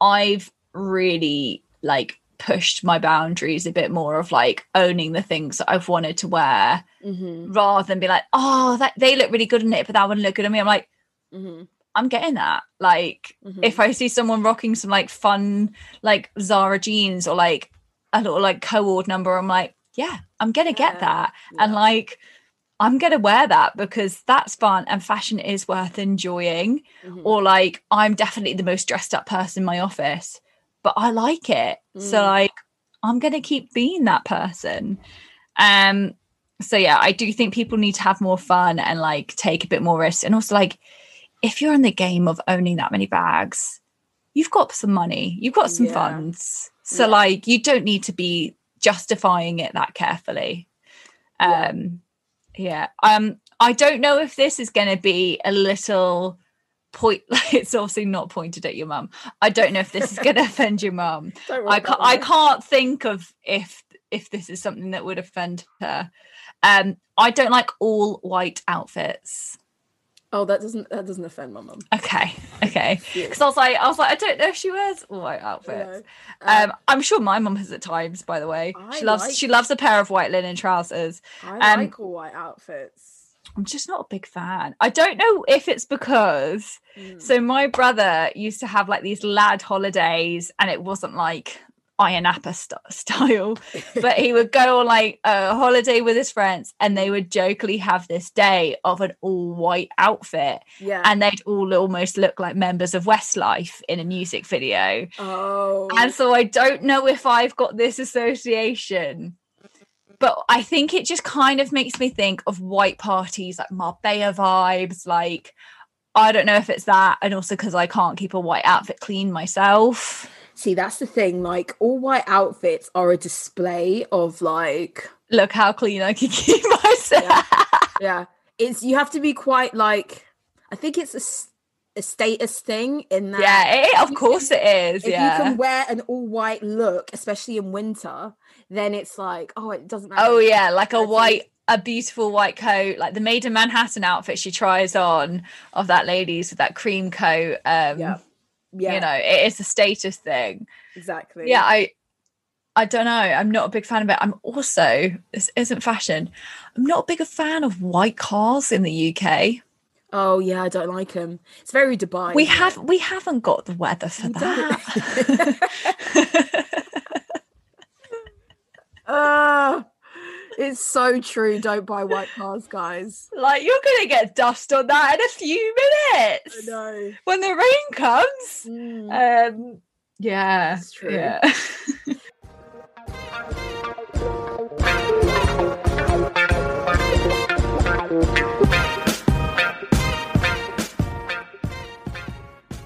I've really like pushed my boundaries a bit more of like owning the things that I've wanted to wear Mhm, rather than be like, oh, that they look really good in it, but that wouldn't look good on me. I'm like, mhm, I'm getting that. Like, mhm. if I see someone rocking some like fun like Zara jeans or like a little like co-ord number, I'm like, yeah, I'm gonna get Yeah, that. And like I'm gonna wear that because that's fun and fashion is worth enjoying. Mhm. Or like I'm definitely the most dressed up person in my office, but I like it. So Mm. like I'm gonna keep being that person. Um so yeah, I do think people need to have more fun and like take a bit more risk. And also like if you're in the game of owning that many bags, you've got some money, you've got some Yeah. funds. So Yeah. like you don't need to be justifying it that carefully. Um yeah. Um I don't know if this is gonna be a little point it's obviously not pointed at your mum. I don't know if this is gonna offend your mum. I can't, I can't think of if if this is something that would offend her. Um, I don't like all white outfits. Oh, that doesn't that doesn't offend my mum. Okay, okay. Because I was like, I was like, I don't know if she wears white outfits. No. Um, I'm sure my mum has at times. By the way, I she loves like- she loves a pair of white linen trousers. I um, like all white outfits. I'm just not a big fan. I don't know if it's because Mm. so my brother used to have like these lad holidays, and it wasn't like Ayia Napa st- style, but he would go on like a holiday with his friends, and they would jokingly have this day of an all white outfit, Yeah. and they'd all almost look like members of Westlife in a music video. oh. And so I don't know if I've got this association, but I think it just kind of makes me think of white parties, like Marbella vibes. Like, I don't know if it's that, and also because I can't keep a white outfit clean myself. See, that's the thing. Like all white outfits are a display of like Look how clean I can keep myself. yeah. It's you have to be quite like I think it's a status thing in that Yeah, it, of course it is. if Yeah. you can wear an all white look, especially in winter, then it's like, oh, it doesn't matter. Oh yeah, like a white, a beautiful white coat, like the Maid in Manhattan outfit she tries on of that lady's with that cream coat. Um, Yeah. Yeah. you know, it is a status thing. exactly. Yeah, I, I don't know. I'm not a big fan of it. I'm also this isn't fashion. I'm not a big a fan of white cars in the UK. Oh yeah, I don't like them. It's very Dubai. we isn't it? have we haven't got the weather for We that. Ah, it's so true. Don't buy white cars, guys. like you're gonna get dust on that in a few minutes. I minutes know. when the rain comes. Mm. Um, yeah, It's true. Yeah.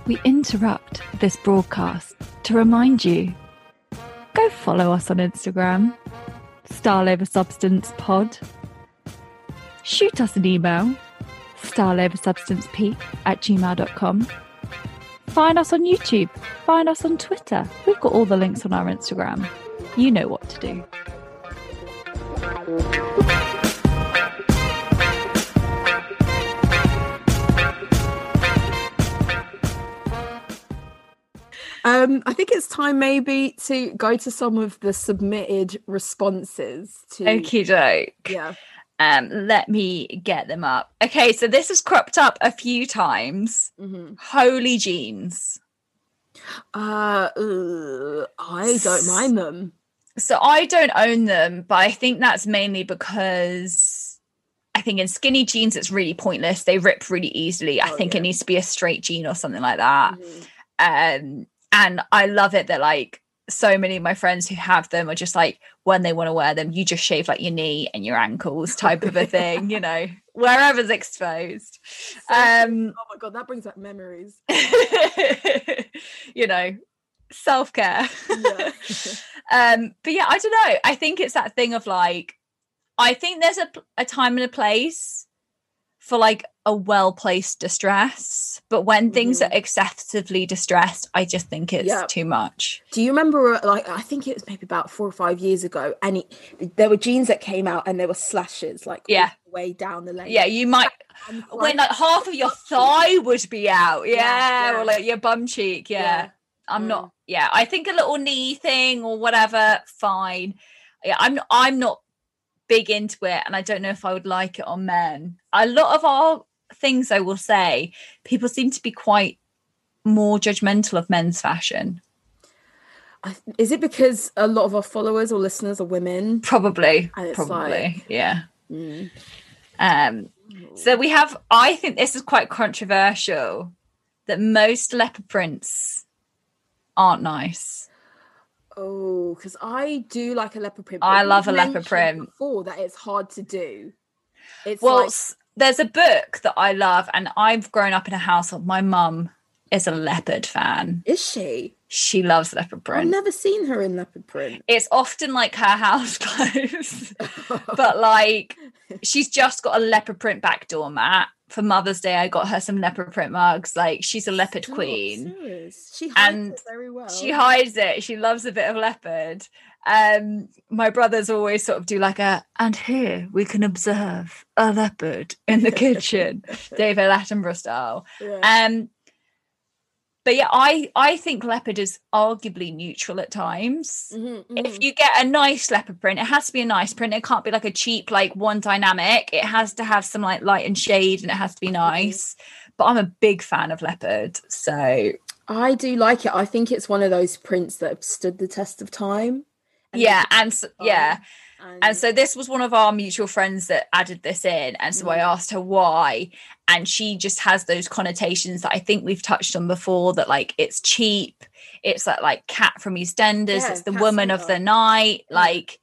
we interrupt this broadcast to remind you go follow us on Instagram, Style Over Substance Pod. Shoot us an email, styleoversubstancepeak at gmail.com. Find us on YouTube. Find us on Twitter. We've got all the links on our Instagram. You know what to do. Um, I think it's time maybe to go to some of the submitted responses to Okie doke. yeah. Um, let me get them up. Okay, so this has cropped up a few times. hmm Holy jeans. Uh, I don't mind them. So I don't own them, but I think that's mainly because I think in skinny jeans it's really pointless. They rip really easily. I Oh, think yeah. it needs to be a straight jean or something like that. Mhm. Um, and I love it that like so many of my friends who have them are just like when they want to wear them, you just shave like your knee and your ankles type of a thing, you know, wherever's exposed. So- Um, oh my god, that brings back memories. you know, self care. Yeah. um, but yeah, I don't know. I think it's that thing of like, I think there's a, a time and a place for like a well placed distress, but when things Mhm. are excessively distressed, I just think it's Yeah. too much. Do you remember, uh, like, I think it was maybe about four or five years ago, and it, there were jeans that came out and there were slashes, like, Yeah. way down the leg. Yeah, you might when like half of your thigh would be out, yeah, Yeah, or like your bum cheek, yeah. I'm Mm. not. Yeah, I think a little knee thing or whatever, fine. Yeah, I'm. I'm not big into it, and I don't know if I would like it on men. A lot of our things, I will say, people seem to be quite more judgmental of men's fashion. I, is it because a lot of our followers or listeners are women? Probably, probably, like- yeah. Mm. Um, so we have. I think this is quite controversial. That most leopard prints aren't nice. Oh, because I do like a leopard print. I love a leopard print. Before that, it's hard to do. It's Well, like, there's a book that I love, and I've grown up in a household. My mum is a leopard fan. is she? She loves leopard print. I've never seen her in leopard print. It's often like her house clothes, but like she's just got a leopard print back door mat for Mother's Day, I got her some leopard print mugs. Like she's a leopard Stop, queen. serious. She hides And it very well. She hides it. She loves a bit of leopard. Um, my brothers always sort of do like a, and here we can observe a leopard in the kitchen, David Attenborough style. Yeah. Um, but yeah, I I think leopard is arguably neutral at times. Mhm, If mhm. you get a nice leopard print, it has to be a nice print. It can't be like a cheap, like one dynamic. It has to have some like light and shade, and it has to be nice. But I'm a big fan of leopard, so I do like it. I think it's one of those prints that have stood the test of time. And yeah, and so, yeah. and, And so this was one of our mutual friends that added this in. And so I Mm. asked her why. And she just has those connotations that I think we've touched on before that like it's cheap, it's that like cat from EastEnders, Yeah, it's the woman of the night. Yeah. Like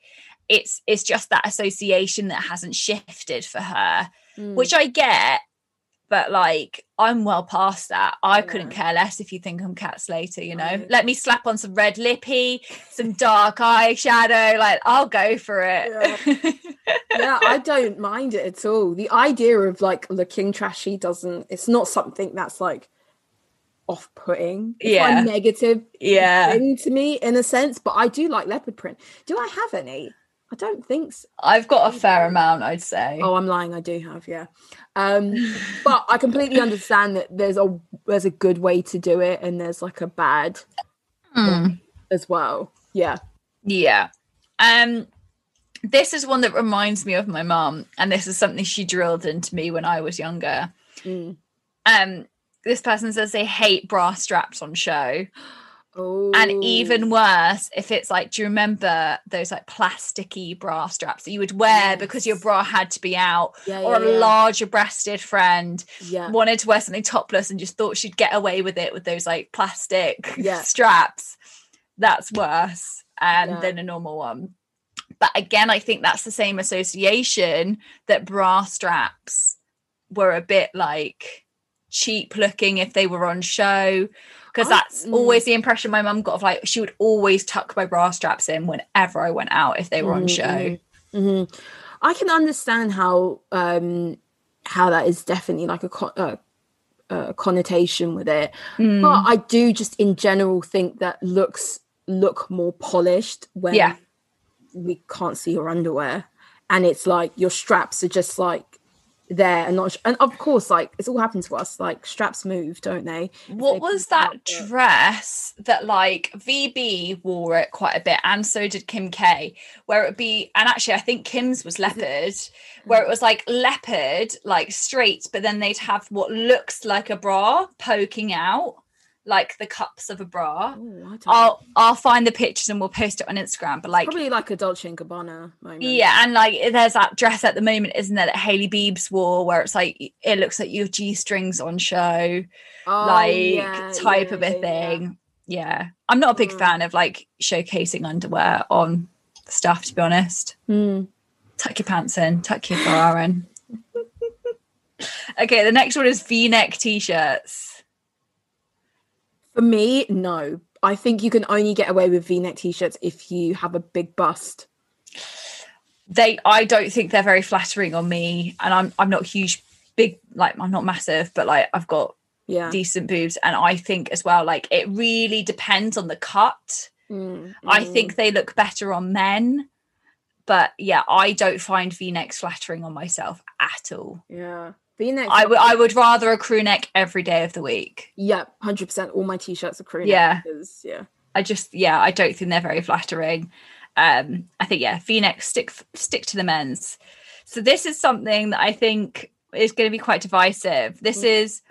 it's it's just that association that hasn't shifted for her, Mm. which I get, but like I'm well past that. I couldn't care less if you think I'm Cat Slater, you know. I- Let me slap on some red lippy, some dark eyeshadow, like I'll go for it. yeah, I don't mind it at all. The idea of like looking trashy doesn't, it's not something that's like off putting. Yeah. negative yeah. thing to me in a sense, but I do like leopard print. Do I have any? I don't think so. I've got a fair amount, I'd say. Oh, I'm lying. I do have, yeah. Um, but I completely understand that there's a there's a good way to do it, and there's like a bad Hmm. as well. Yeah. Yeah. Um this is one that reminds me of my mom, and this is something she drilled into me when I was younger. Mm. Um, this person says they hate bra straps on show. Oh, And even worse, if it's like, do you remember those like plasticky bra straps that you would wear because your bra had to be out, yeah, or yeah, a yeah. larger breasted friend wanted to wear something topless and just thought she'd get away with it with those like plastic straps? That's worse um, than a normal one. But again, I think that's the same association that bra straps were a bit like cheap looking if they were on show. Because that's mm. always the impression my mum got of like she would always tuck my bra straps in whenever I went out if they were on Mhm, show. mhm. I can understand how um how that is definitely like a, co- uh, a connotation with it, Mm. but I do just in general think that looks look more polished when Yeah. we can't see your underwear, and it's like your straps are just like there and not and of course like it's all happened to us like straps move don't they? What they was that dress that like VB wore it quite a bit, and so did Kim K, where it would be, and actually I think Kim's was leopard, hmm. where it was like leopard, like straight, but then they'd have what looks like a bra poking out, like the cups of a bra. Oh, I don't know. I'll I'll find the pictures and we'll post it on Instagram. But like probably like a Dolce and Gabbana moment yeah, and like there's that dress at the moment, isn't there, that Hailey Beebs wore, where it's like it looks like your G strings on show Oh, like yeah, type yeah, of a yeah, yeah. thing. Yeah. I'm not a big Mm. fan of like showcasing underwear on stuff, to be honest. Hmm. Tuck your pants in, tuck your bra in. okay, the next one is V-neck t-shirts. For me, no. I think you can only get away with V-neck t-shirts if you have a big bust. They I don't think they're very flattering on me. And I'm I'm not huge big like I'm not massive, but like I've got Yeah. decent boobs. And I think as well, like it really depends on the cut. Mm, I mm. think they look better on men. But yeah, I don't find V-necks flattering on myself at all. Yeah. V-neck. I would I would rather a crew neck every day of the week. Yeah, hundred percent. All my t-shirts are crew neck Yeah. because- yeah. I just yeah, I don't think they're very flattering. Um, I think yeah, V-necks stick stick to the men's. So this is something that I think is going to be quite divisive. This is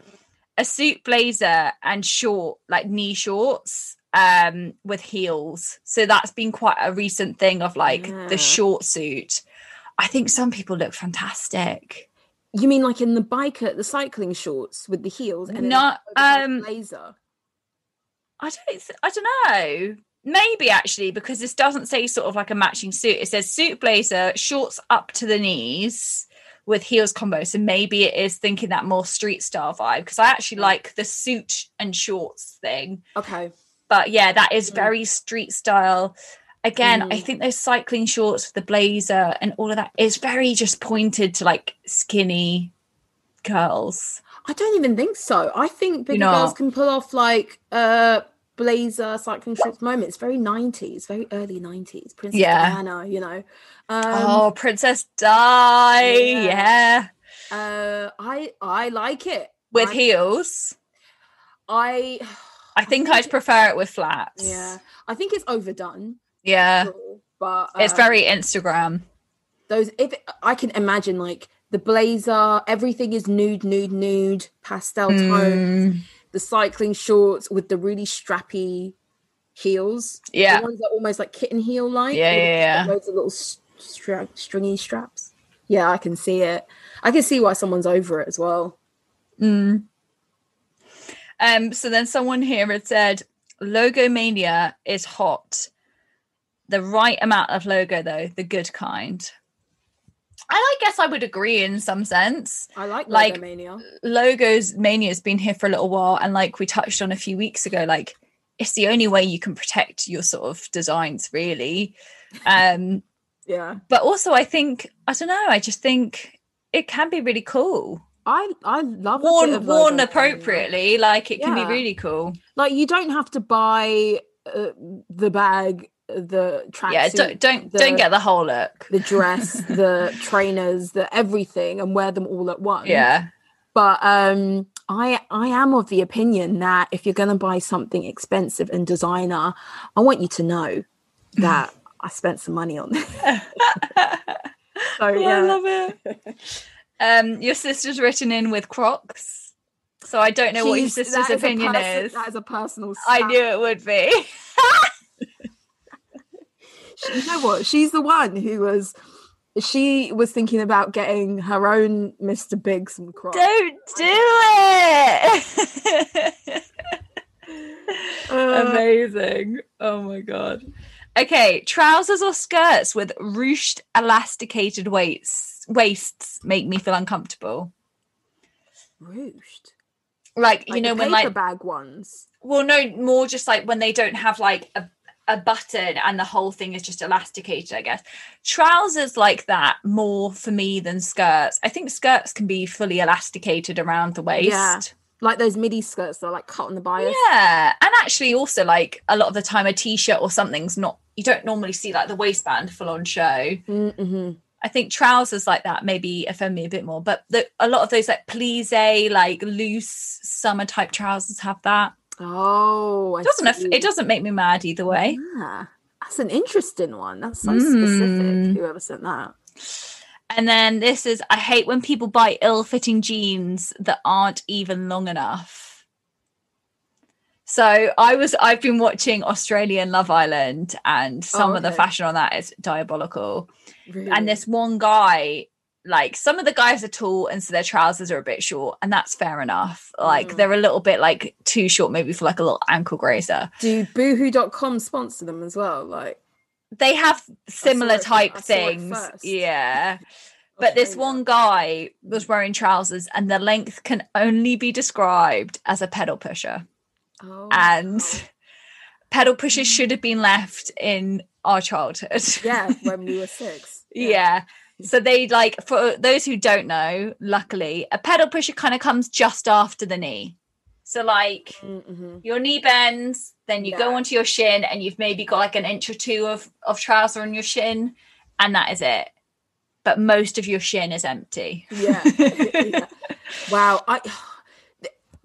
a suit blazer and short, like knee shorts, um, with heels. So that's been quite a recent thing of like Yeah. the short suit. I think some people look fantastic. You mean like in the biker, the cycling shorts with the heels and then No, a oversized um, blazer. I don't. th- I don't know. Maybe actually, because this doesn't say sort of like a matching suit. It says suit blazer, shorts up to the knees with heels combo. So maybe it is thinking that more street style vibe. Because I actually like the suit and shorts thing. Okay. But yeah, that is Mm. very street style. Again, I Mm. think those cycling shorts with the blazer and all of that is very just pointed to like skinny girls. I don't even think so. I think know- girls can pull off like uh blazer cycling shorts moment. It's very 90s, very early 90s. Princess Yeah. Diana, you know. Um oh, Princess Di. yeah. Yeah. uh I I like it. With I, heels. I I think think I'd prefer it with flats. yeah. I think it's overdone. Yeah. But It's um, very Instagram. those if I can imagine like the blazer, everything is nude, nude, nude, pastel tones, Mm, the cycling shorts with the really strappy heels. yeah. The ones that are almost like kitten heel like. Yeah, yeah, yeah. Loads of little stra- stringy straps. Yeah, I can see it. I can see why someone's over it as well. Mm. Um, so then someone here had said logo mania is hot. The right amount of logo though, the good kind. And I guess I would agree in some sense. I like Like- Logomania. Logos mania has been here for a little while, and like we touched on a few weeks ago, like it's the only way you can protect your sort of designs, really. Um, Yeah, but also I think I don't know, I just think it can be really cool. I I love Worn worn appropriately, like it can be really cool. Like you don't have to buy uh, the bag, the tracksuit. yeah don't don't the, don't get the whole look the dress, the trainers, the everything, and wear them all at once. yeah But um, I I am of the opinion that if you're going to buy something expensive and designer, I want you to know that I spent some money on this. so Oh, i love it um your sister's written in with crocs so i don't know what your sister's opinion perso- is That is a personal. i knew it would be you know what? She's the one who was. She was thinking about getting her own Mr. Big some crocs. don't do it Uh, amazing oh my god okay trousers or skirts with ruched elasticated waists waists make me feel uncomfortable Ruched. like, you know when like bag ones. well no more just like when they don't have like a, a button and the whole thing is just elasticated i guess trousers like that more for me than skirts i think skirts can be fully elasticated around the waist Yeah. Like those midi skirts that are like cut on the bias. Yeah, and actually also like a lot of the time a t-shirt or something's not you don't normally see like the waistband full on show Mm-hmm. i think trousers like that maybe offend me a bit more but the, a lot of those like please like loose summer type trousers have that Oh, I it doesn't see. it doesn't make me mad either way Ah, that's an interesting one. That's so specific. Mm. Whoever sent that. and then this is i hate when people buy ill-fitting jeans that aren't even long enough so i was i've been watching australian love island and some Oh, of the fashion on that is diabolical Really? and this one guy like some of the guys are tall and so their trousers are a bit short and that's fair enough. Like Mm. they're a little bit like too short maybe for like a little ankle grazer do boohoo.com sponsor them as well? Like they have similar type things yeah. But this one guy was wearing trousers and the length can only be described as a pedal pusher. Oh, and pedal pushers should have been left in our childhood. Yeah, when we were six. yeah. So they like for those who don't know, luckily, a pedal pusher kind of comes just after the knee. So like Mm-hmm. your knee bends, then you go onto your shin, and you've maybe got like an inch or two of of trouser on your shin, and that is it. But most of your shin is empty. Yeah. yeah. Wow. I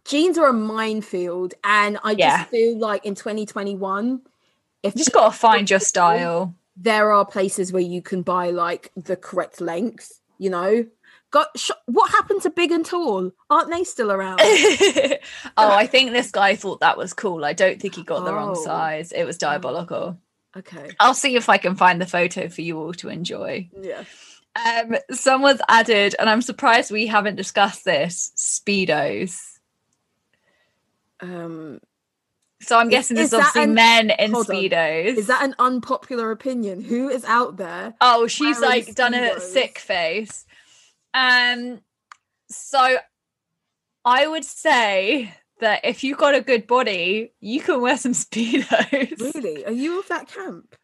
jeans are a minefield, and I just Yeah. feel like in 2021, if You just got to find your style. There are places where you can buy like the correct length. You know, got sh- what happened to big and tall? Aren't they still around? oh, I think this guy thought that was cool. I don't think he got the wrong Oh. size. It was diabolical. okay. I'll see if I can find the photo for you all to enjoy. Yeah. Um, someone's added, and I'm surprised we haven't discussed this speedos. Um, So I'm Is- guessing is there's that obviously an- men in hold on. speedos. is that an unpopular opinion? Who is out there? Oh, she's like done a sick face. Um, so I would say that if you've got a good body, you can wear some speedos. Really? Are you of that camp?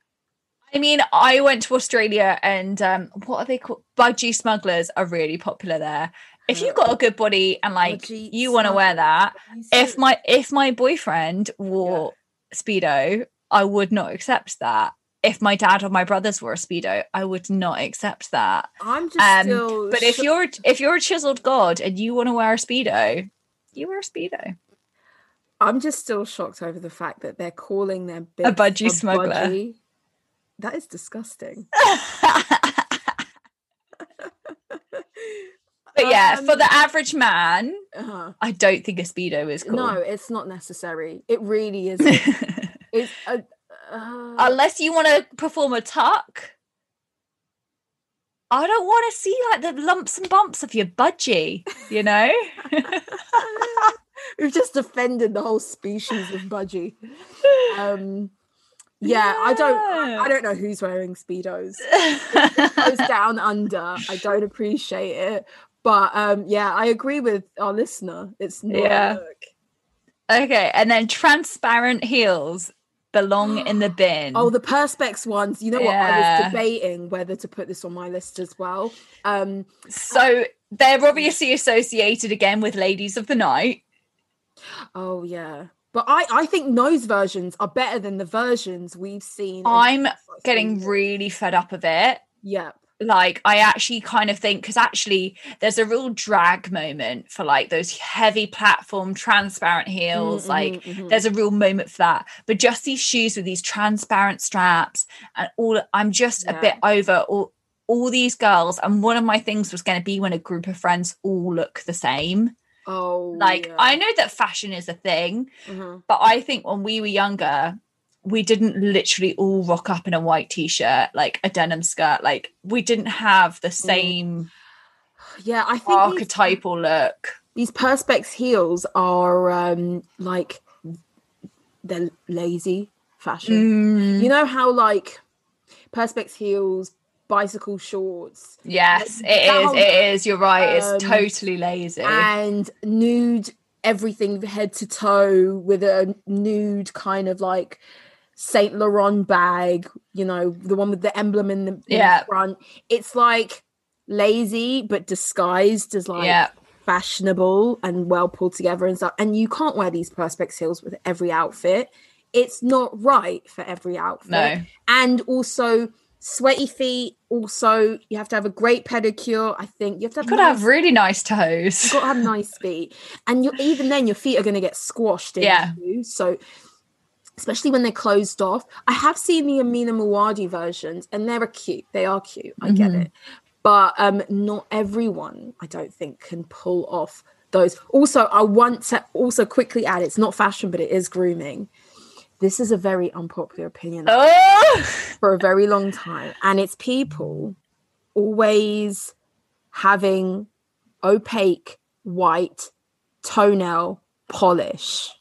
I mean, I went to Australia and um, what are they called? Budgie smugglers are really popular there. If you've got a good body and like you want to wear that, if my if my boyfriend wore speedo, I would not accept that. If my dad or my brothers wore a speedo, I would not accept that. I'm just Um, still but if you're if you're a chiseled god and you want to wear a speedo, you wear a speedo. I'm just still shocked over the fact that they're calling their bits budgie smuggler. budgie. That is disgusting. But yeah, for Um, the average man, uh-huh. I don't think a speedo is cool. No, it's not necessary. It really isn't. it's a, uh, Unless you want to perform a tuck. I don't want to see like the lumps and bumps of your budgie, you know? We've just offended the whole species of budgie. Um, yeah, I don't. I, I don't know who's wearing speedos. Goes down under. I don't appreciate it, but um, yeah, I agree with our listener. It's not. Yeah. okay, and then transparent heels belong in the bin. Oh, the perspex ones. You know what? I was debating whether to put this on my list as well. Um, so they're obviously associated again with ladies of the night. oh yeah, but I I think those versions are better than the versions we've seen. I'm Getting really fed up of it. yeah. Like I actually kind of think because actually there's a real drag moment for like those heavy platform transparent heels Mm, like mhm, mhm. there's a real moment for that but just these shoes with these transparent straps and all I'm just a bit over all all these girls and one of my things was going to be when a group of friends all look the same oh like yeah. I know that fashion is a thing Mhm. but I think when we were younger, we didn't literally all rock up in a white t-shirt, like a denim skirt. Like we didn't have the same yeah. I think these, archetypal look. these perspex heels are um like they're lazy fashion. Mm, You know how like perspex heels, bicycle shorts, yes, it is. It is. You're right. Um, it's totally lazy. and nude everything head to toe with a nude kind of like Saint Laurent bag, you know, the one with the emblem in the, in the front. It's like lazy but disguised as like yeah. fashionable and well pulled together and stuff. And you can't wear these perspex heels with every outfit. It's not right for every outfit. No. And also sweaty feet. Also, you have to have a great pedicure. I think you have to have to nice- have really nice toes. You've got to have nice feet, and you even then your feet are going to get squashed. Yeah. you. So, especially when they're closed off, I have seen the Amina Muaddi versions, and they're cute. They are cute. I get Mhm. it, but um, not everyone, I don't think, can pull off those. Also, I want to also quickly add: it's not fashion, but it is grooming. This is a very unpopular opinion Oh, for a very long time, and it's people always having opaque white toenail polish.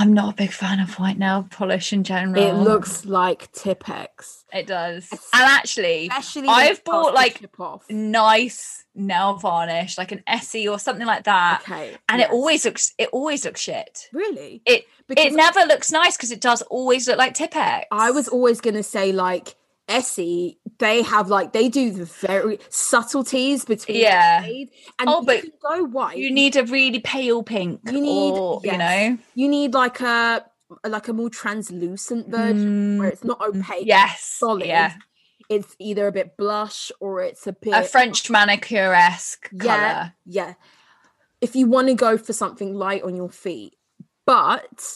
I'm not a big fan of white nail polish in general. It looks like Tipp-Ex. It does. And actually, Especially I've bought like nice nail varnish, like an Essie or something like that. Okay. And yes. it always looks it always looks shit. really It because it never looks nice because it does always look like Tipp-Ex. I was always gonna say like Essie, they have like they do the very subtleties between Yeah. and Oh, you but can go white. you need a really pale pink. You need- or, you know. you need like a like a more translucent version where it's not opaque. Mm, Yes. solid. Yeah. It's either a bit blush or it's a bit A French manicure esque yeah, colour. yeah. If you want to go for something light on your feet, but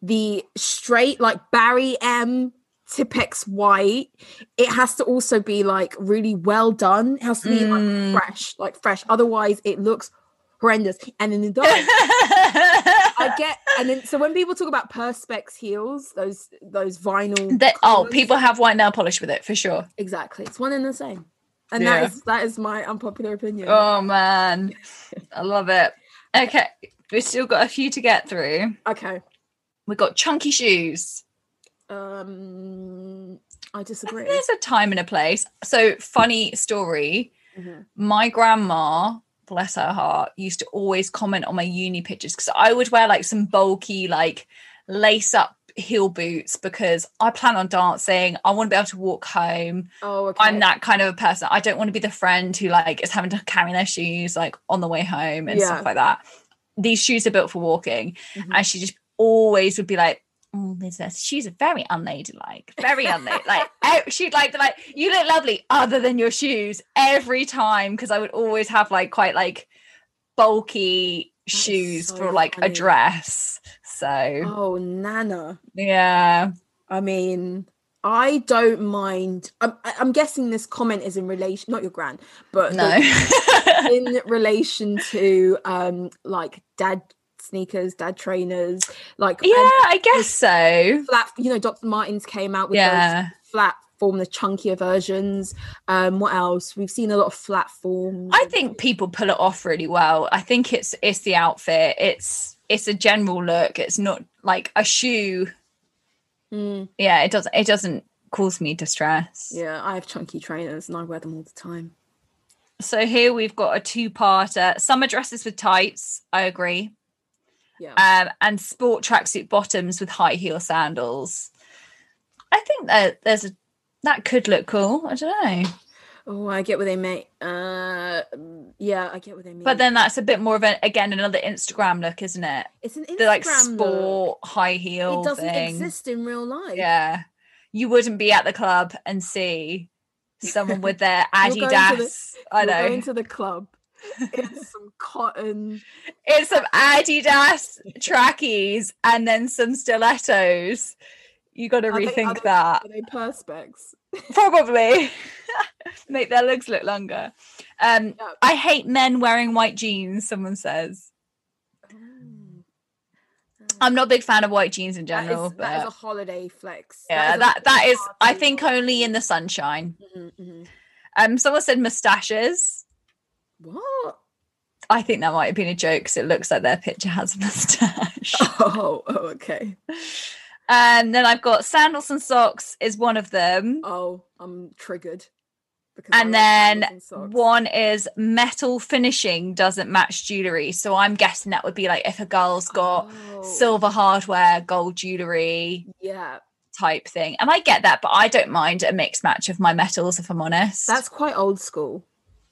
the straight like Barry M Tipp-Ex white, it has to also be like really well done. It has to be Mm. like fresh, like fresh. Otherwise, it looks horrendous. And then it does. I get, and then so when people talk about perspex heels, those those vinyl, That- oh, people have white nail polish with it for sure. exactly. It's one and the same, and Yeah. that is that is my unpopular opinion. Oh man. I love it. Okay. We've still got a few to get through. Okay, We've got chunky shoes. Um, I I disagree. think There's a time and a place. So, funny story. Mhm. My grandma, bless her heart, used to always comment on my uni pictures because I would wear like some bulky, like lace up heel boots because I plan on dancing. I want to be able to walk home. Oh, okay. I'm that kind of a person. I don't want to be the friend who like is having to carry their shoes like on the way home and Yeah. stuff like that. These shoes are built for walking, Mhm. and she just always would be like. Oh, she's a very unladylike, very unladylike. like she'd like like, you look lovely, other than your shoes, every time. Because I would always have like quite like bulky That shoes so for like a dress. So Oh, Nana. yeah, I mean, I don't mind. I'm, I'm guessing this comment is in relation, not your grand, but no. in relation to um like dad sneakers, dad trainers, like yeah, I guess so. flat. You know, Dr. Martens came out with Yeah. those flat form, the chunkier versions. Um, what else? We've seen a lot of flat forms. I think people pull it off really well. I think it's it's the outfit. It's it's a general look. It's not like a shoe. Mm, Yeah, it doesn't it doesn't cause me distress. yeah, I have chunky trainers and I wear them all the time. So here we've got a two-parter. Summer dresses with tights. I agree. Yeah. Um, and sport tracksuit bottoms with high heel sandals. I think that there's a that could look cool. I don't know. Oh, I get what they mean. Uh, yeah, I get what they mean. But then that's a bit more of an again another Instagram look, isn't it? it's an Instagram The like look. sport high heel It doesn't thing. exist in real life. Yeah. You wouldn't be at the club and see someone with their to the- Adidas. I know. going to the club. It's some cotton. It's some Adidas trackies and then some stilettos. You got to Are they- are rethink they- that. Are they perspex? Probably. Make their legs look longer. Um, Yeah. I hate men wearing white jeans, someone says. I'm not a big fan of white jeans in general. that is but a holiday flex. yeah, is that that is I think only in the sunshine. Mhm, mhm. Um, someone said mustaches. What? I think that might have been a joke because it looks like their picture has a mustache. Oh, oh, okay. and then I've got sandals and socks is one of them. Oh, I'm triggered. Because and then and one is metal finishing doesn't match jewelry. So I'm guessing that would be like if a girl's got Oh, silver hardware, gold jewelry Yeah, type thing. And I get that, but I don't mind a mixed match of my metals if I'm honest. that's quite old school.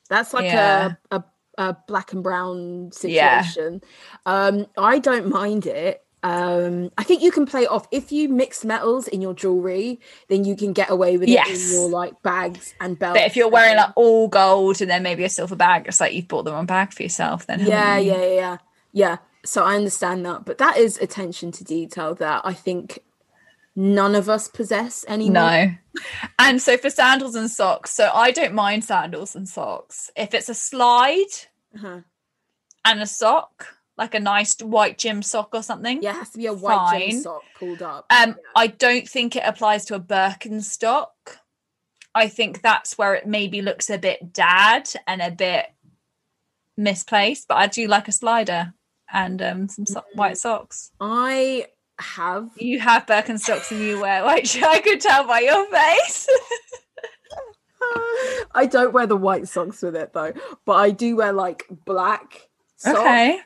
That's like Yeah. a, a a black and brown Yeah. situation. Um, I don't mind it. Um, I think you can play off if you mix metals in your jewelry, then you can get away with it in your like bags and belts. but if you're wearing like all gold and then maybe a silver bag, it's like you've bought the wrong bag for yourself then. yeah, yeah, yeah, yeah, yeah. So I understand that, but that is attention to detail that I think none of us possess anymore. No. And so for sandals and socks, so I don't mind sandals and socks. If it's a slide Uh-huh. and a sock, like a nice white gym sock or something. Yeah, it has to be a white gym sock pulled up. Um, I don't think it applies to a Birkenstock. I think that's where it maybe looks a bit dad and a bit misplaced, but I do like a slider and um some so- Mm. white socks. I have You have Birkenstocks and you wear white. I could tell by your face. I don't wear the white socks with it though, but I do wear like black socks. okay.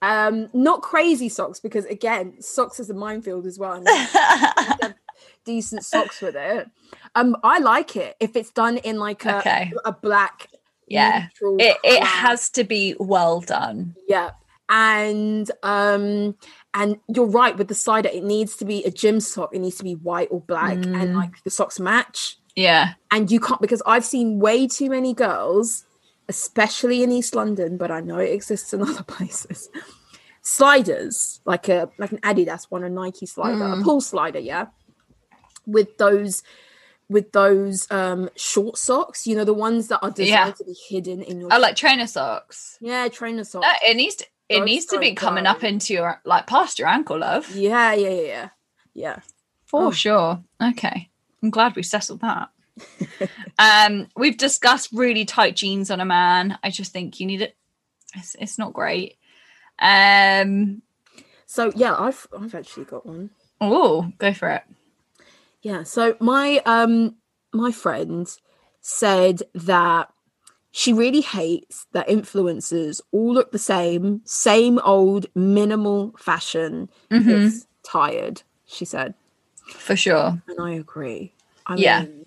Um, not crazy socks because again, socks is a minefield as well. and I have decent socks with it. Um, I like it if it's done in like a Okay. a black. Yeah. it it has to be well done. Yeah. And um and you're right with the slider, it needs to be a gym sock, it needs to be white or black and Mm. like the socks match. Yeah. And you can't because I've seen way too many girls, especially in East London, but I know it exists in other places. Sliders, like a like an Adidas one, a Nike slider, a Mm. pull slider, yeah. With those with those um short socks, you know, the ones that are designed Yeah. to be hidden in your I like trainer socks. yeah, trainer socks. No, it needs to it Those needs to be coming up into your like past your ankle, love. Yeah, yeah, yeah, yeah. Yeah. For Oh. sure. Okay. I'm glad we settled that. um, we've discussed really tight jeans on a man. I just think you need it. It's, it's not great. Um, So yeah, I've I've actually got one. oh, go for it. Yeah. So my um my friend said that she really hates that influencers all look the same, same old minimal fashion. Mhm. It's tired, she said. For sure. And I agree. I Yeah. mean,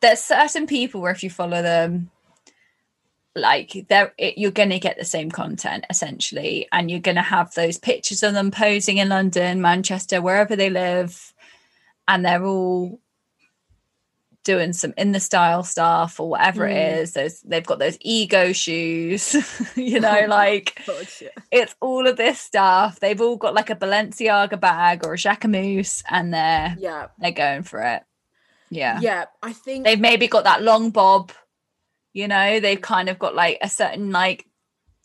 There's certain people where if you follow them, like they're it, you're going to get the same content essentially and you're going to have those pictures of them posing in london manchester wherever they live and they're all doing some in the style stuff or whatever Mm. it is those they've got those ego shoes you know like God, yeah. it's all of this stuff they've all got like a balenciaga bag or a jacquemus and they're yeah. they're going for it yeah Yeah. I think they've maybe got that long bob you know they've kind of got like a certain like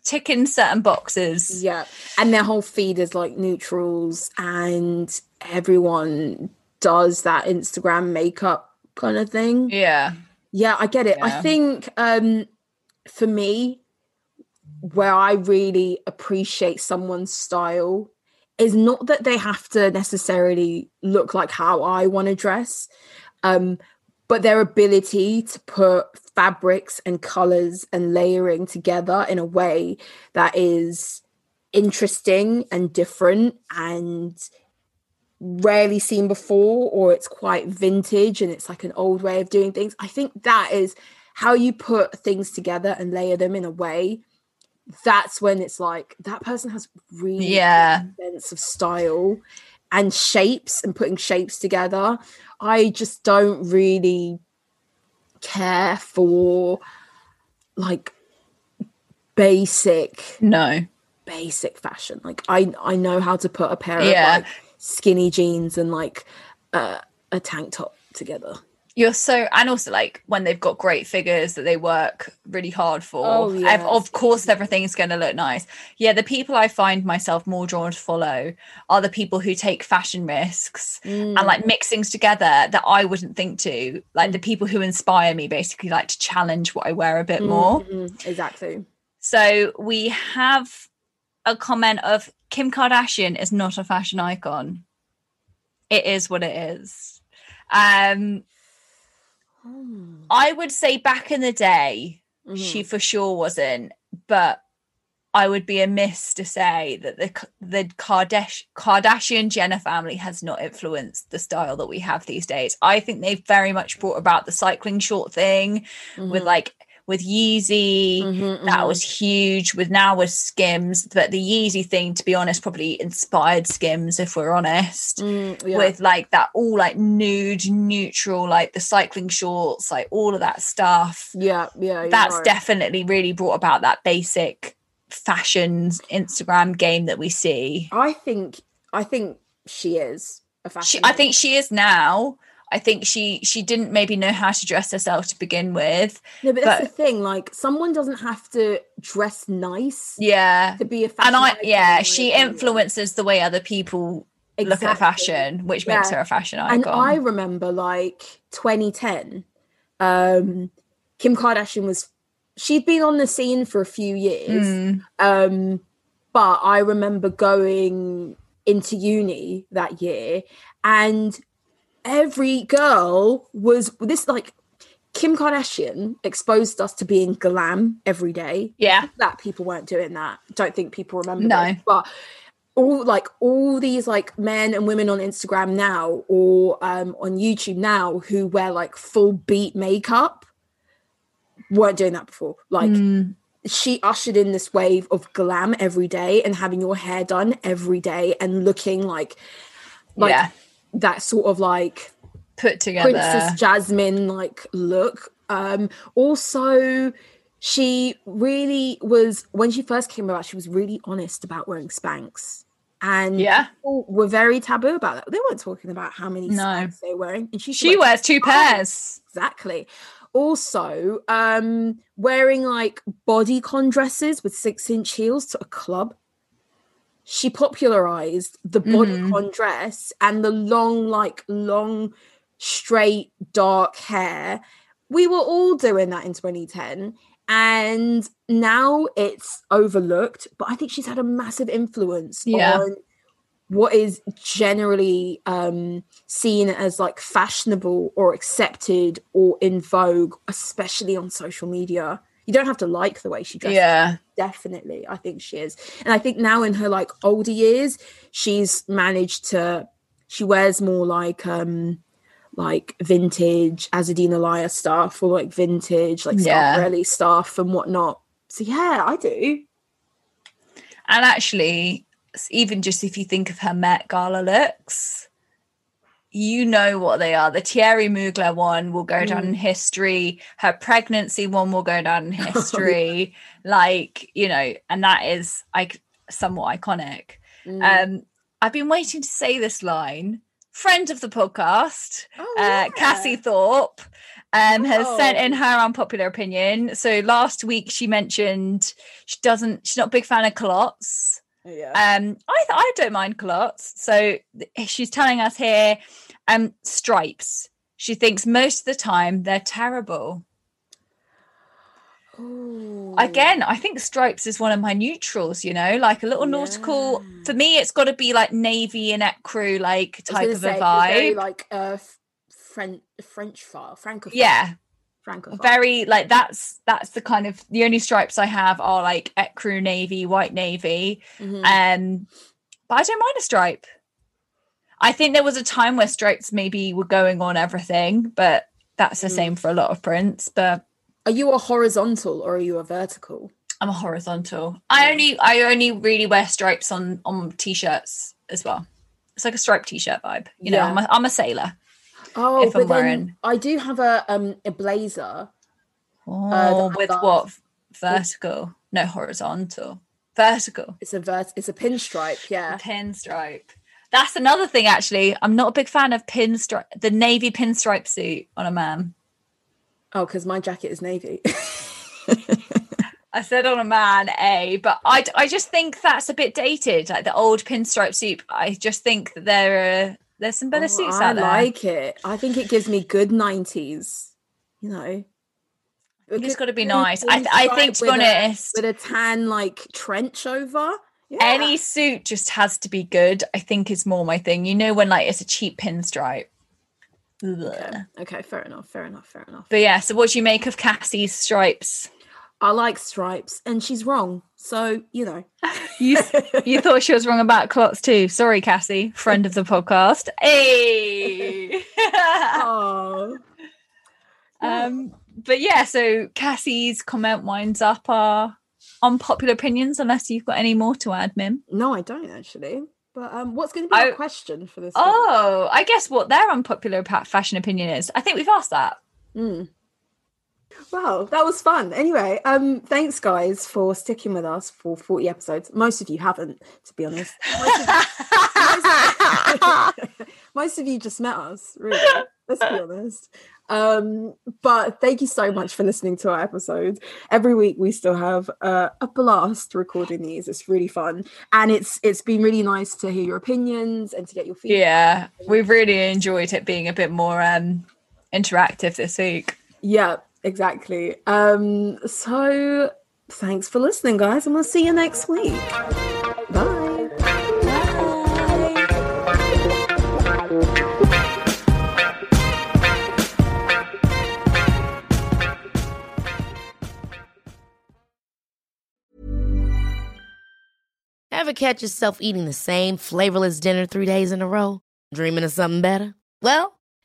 ticking certain boxes Yeah. And their whole feed is like neutrals and everyone does that Instagram makeup kind of thing. yeah Yeah, I get it. I think um for me where I really appreciate someone's style is not that they have to necessarily look like how I want to dress. Um but their ability to put fabrics and colors and layering together in a way that is interesting and different and rarely seen before or it's quite vintage and it's like an old way of doing things i think that is how you put things together and layer them in a way that's when it's like that person has really Yeah. sense of style and shapes and putting shapes together i just don't really care for like basic no basic fashion. Like I I know how to put a pair Yeah. of like skinny jeans and like uh, a tank top together. you're so and also like when they've got great figures that they work really hard for Oh, yes. of course everything's going to look nice yeah the people i find myself more drawn to follow are the people who take fashion risks and like mix things together that i wouldn't think to like the people who inspire me basically like to challenge what i wear a bit more Mhm, exactly. So we have a comment of Kim Kardashian is not a fashion icon. It is what it is. Um hmm. I would say back in the day she mm-hmm. for sure wasn't, but I would be amiss to say that the the Kardash, Kardashian Jenner family has not influenced the style that we have these days. I think they've very much brought about the cycling short thing with mm-hmm. like with Yeezy. Mhm, That mhm. was huge. With now with Skims, but the Yeezy thing, to be honest, probably inspired Skims. If we're honest, Mm, yeah. with like that all like nude, neutral, like the cycling shorts, like all of that stuff. yeah, yeah. That's right. definitely really brought about that basic fashion Instagram game that we see. I think I think she is a fashion. She, I think she is now. I think she she didn't maybe know how to dress herself to begin with. no, but that's but- the thing. Like, someone doesn't have to dress nice Yeah. to be a fashion. And I yeah, she influences the way other people look at fashion, which makes her a fashion icon. and. I remember like 2010, um, Kim Kardashian was she'd been on the scene for a few years, Mm, um, but I remember going into uni that year, and every girl was this like Kim Kardashian exposed us to being glam every day. yeah. That people weren't doing that. Don't think people remember. No. this, but all like all these like men and women on Instagram now or um on YouTube now who wear like full beat makeup weren't doing that before. Like Mm, she ushered in this wave of glam every day and having your hair done every day and looking like like yeah. That sort of like Put together. Princess Jasmine like look. Um also she really was when she first came about, she was really honest about wearing Spanx. And Yeah. people were very taboo about that. They weren't talking about how many No. Spanx they were wearing. And she, She wears two pairs. exactly. Also, um, wearing like bodycon dresses with six inch heels to a club. She popularized the bodycon dress and the long, like long, straight, dark hair. We were all doing that in 2010. And now it's overlooked, but I think she's had a massive influence Yeah. on what is generally um, seen as like fashionable or accepted or in vogue, especially on social media. You don't have to like the way she dresses. Yeah. Definitely, I think she is. And I think now in her like older years, she's managed to she wears more like um like vintage Azzedine Alaïa stuff or like vintage like Yeah. Stuff and whatnot. So yeah, I do. And actually, even just if you think of her Met Gala looks, you know what they are. The Thierry Mugler one will go down in history. Her pregnancy one will go down in history. like, you know, and that is like somewhat iconic. Um, I've been waiting to say this line. Friend of the podcast, Oh, uh. Cassie Thorpe, um, has sent Oh. in her unpopular opinion. So last week she mentioned she doesn't, she's not a big fan of culottes. Yeah. Um, I th- I don't mind culottes. So she's telling us here, um, stripes. She thinks most of the time they're terrible. Ooh. Again, I think stripes is one of my neutrals. You know, like a little nautical. For me, it's got to be like navy and crew like type of gonna a say, you're very, vibe. like uh French French file, francophone. yeah, francophone. very like that's that's the kind of the only stripes I have are like ecru navy, white navy. Mhm. Um, but I don't mind a stripe. I think there was a time where stripes maybe were going on everything, but that's the Mm. same for a lot of prints. But Are you a horizontal or are you a vertical? I'm a horizontal. I only I only really wear stripes on on t-shirts as well. It's like a striped t-shirt vibe. You know, Yeah. I'm a, I'm a sailor. Oh, but then I do have a um a blazer. Oh, that I with what? Vertical? No, horizontal. Vertical. It's a vert. It's a pinstripe. Yeah. Pinstripe. That's another thing. Actually, I'm not a big fan of pinstripe. The navy pinstripe suit on a man. Oh, because my jacket is navy. I said on a man, a, but I, I just think that's a bit dated. Like the old pinstripe suit. I just think that there are there's some better Oh, suits I out there. I like it. I think it gives me good nineties. You know. It's got to be nice. I, th- I think to be pinstripe with a- honest, with a tan like trench over. Yeah. any suit just has to be good. I think is more my thing. You know when like it's a cheap pinstripe. Okay. okay, fair enough. Fair enough. Fair enough. But yeah, so what do you make of Cassie's stripes? I like stripes, and she's wrong. So you know. You you thought she was wrong about culottes too. Sorry, Cassie, friend of the podcast. Hey. Oh. um, but yeah, so Cassie's comment winds up our unpopular opinions. Unless you've got any more to add, Mim. No, I don't actually. But um, what's going to be our question for this? Oh, I guess what their unpopular fashion opinion is. I think we've asked that. Mm. Wow, that was fun. Anyway, um, thanks guys for sticking with us for 40 episodes. Most of you haven't, to be honest. Most of, most of you just met us, really. Let's be honest. Um, but thank you so much for listening to our episodes. Every week we still have uh, a blast recording these. It's really fun, and it's it's been really nice to hear your opinions and to get your feedback. yeah, we've really enjoyed it being a bit more um interactive this week. Yeah, exactly. Um, so thanks for listening, guys, and we'll see you next week. Bye. Ever catch yourself eating the same flavorless dinner three days in a row? Dreaming of something better? Well,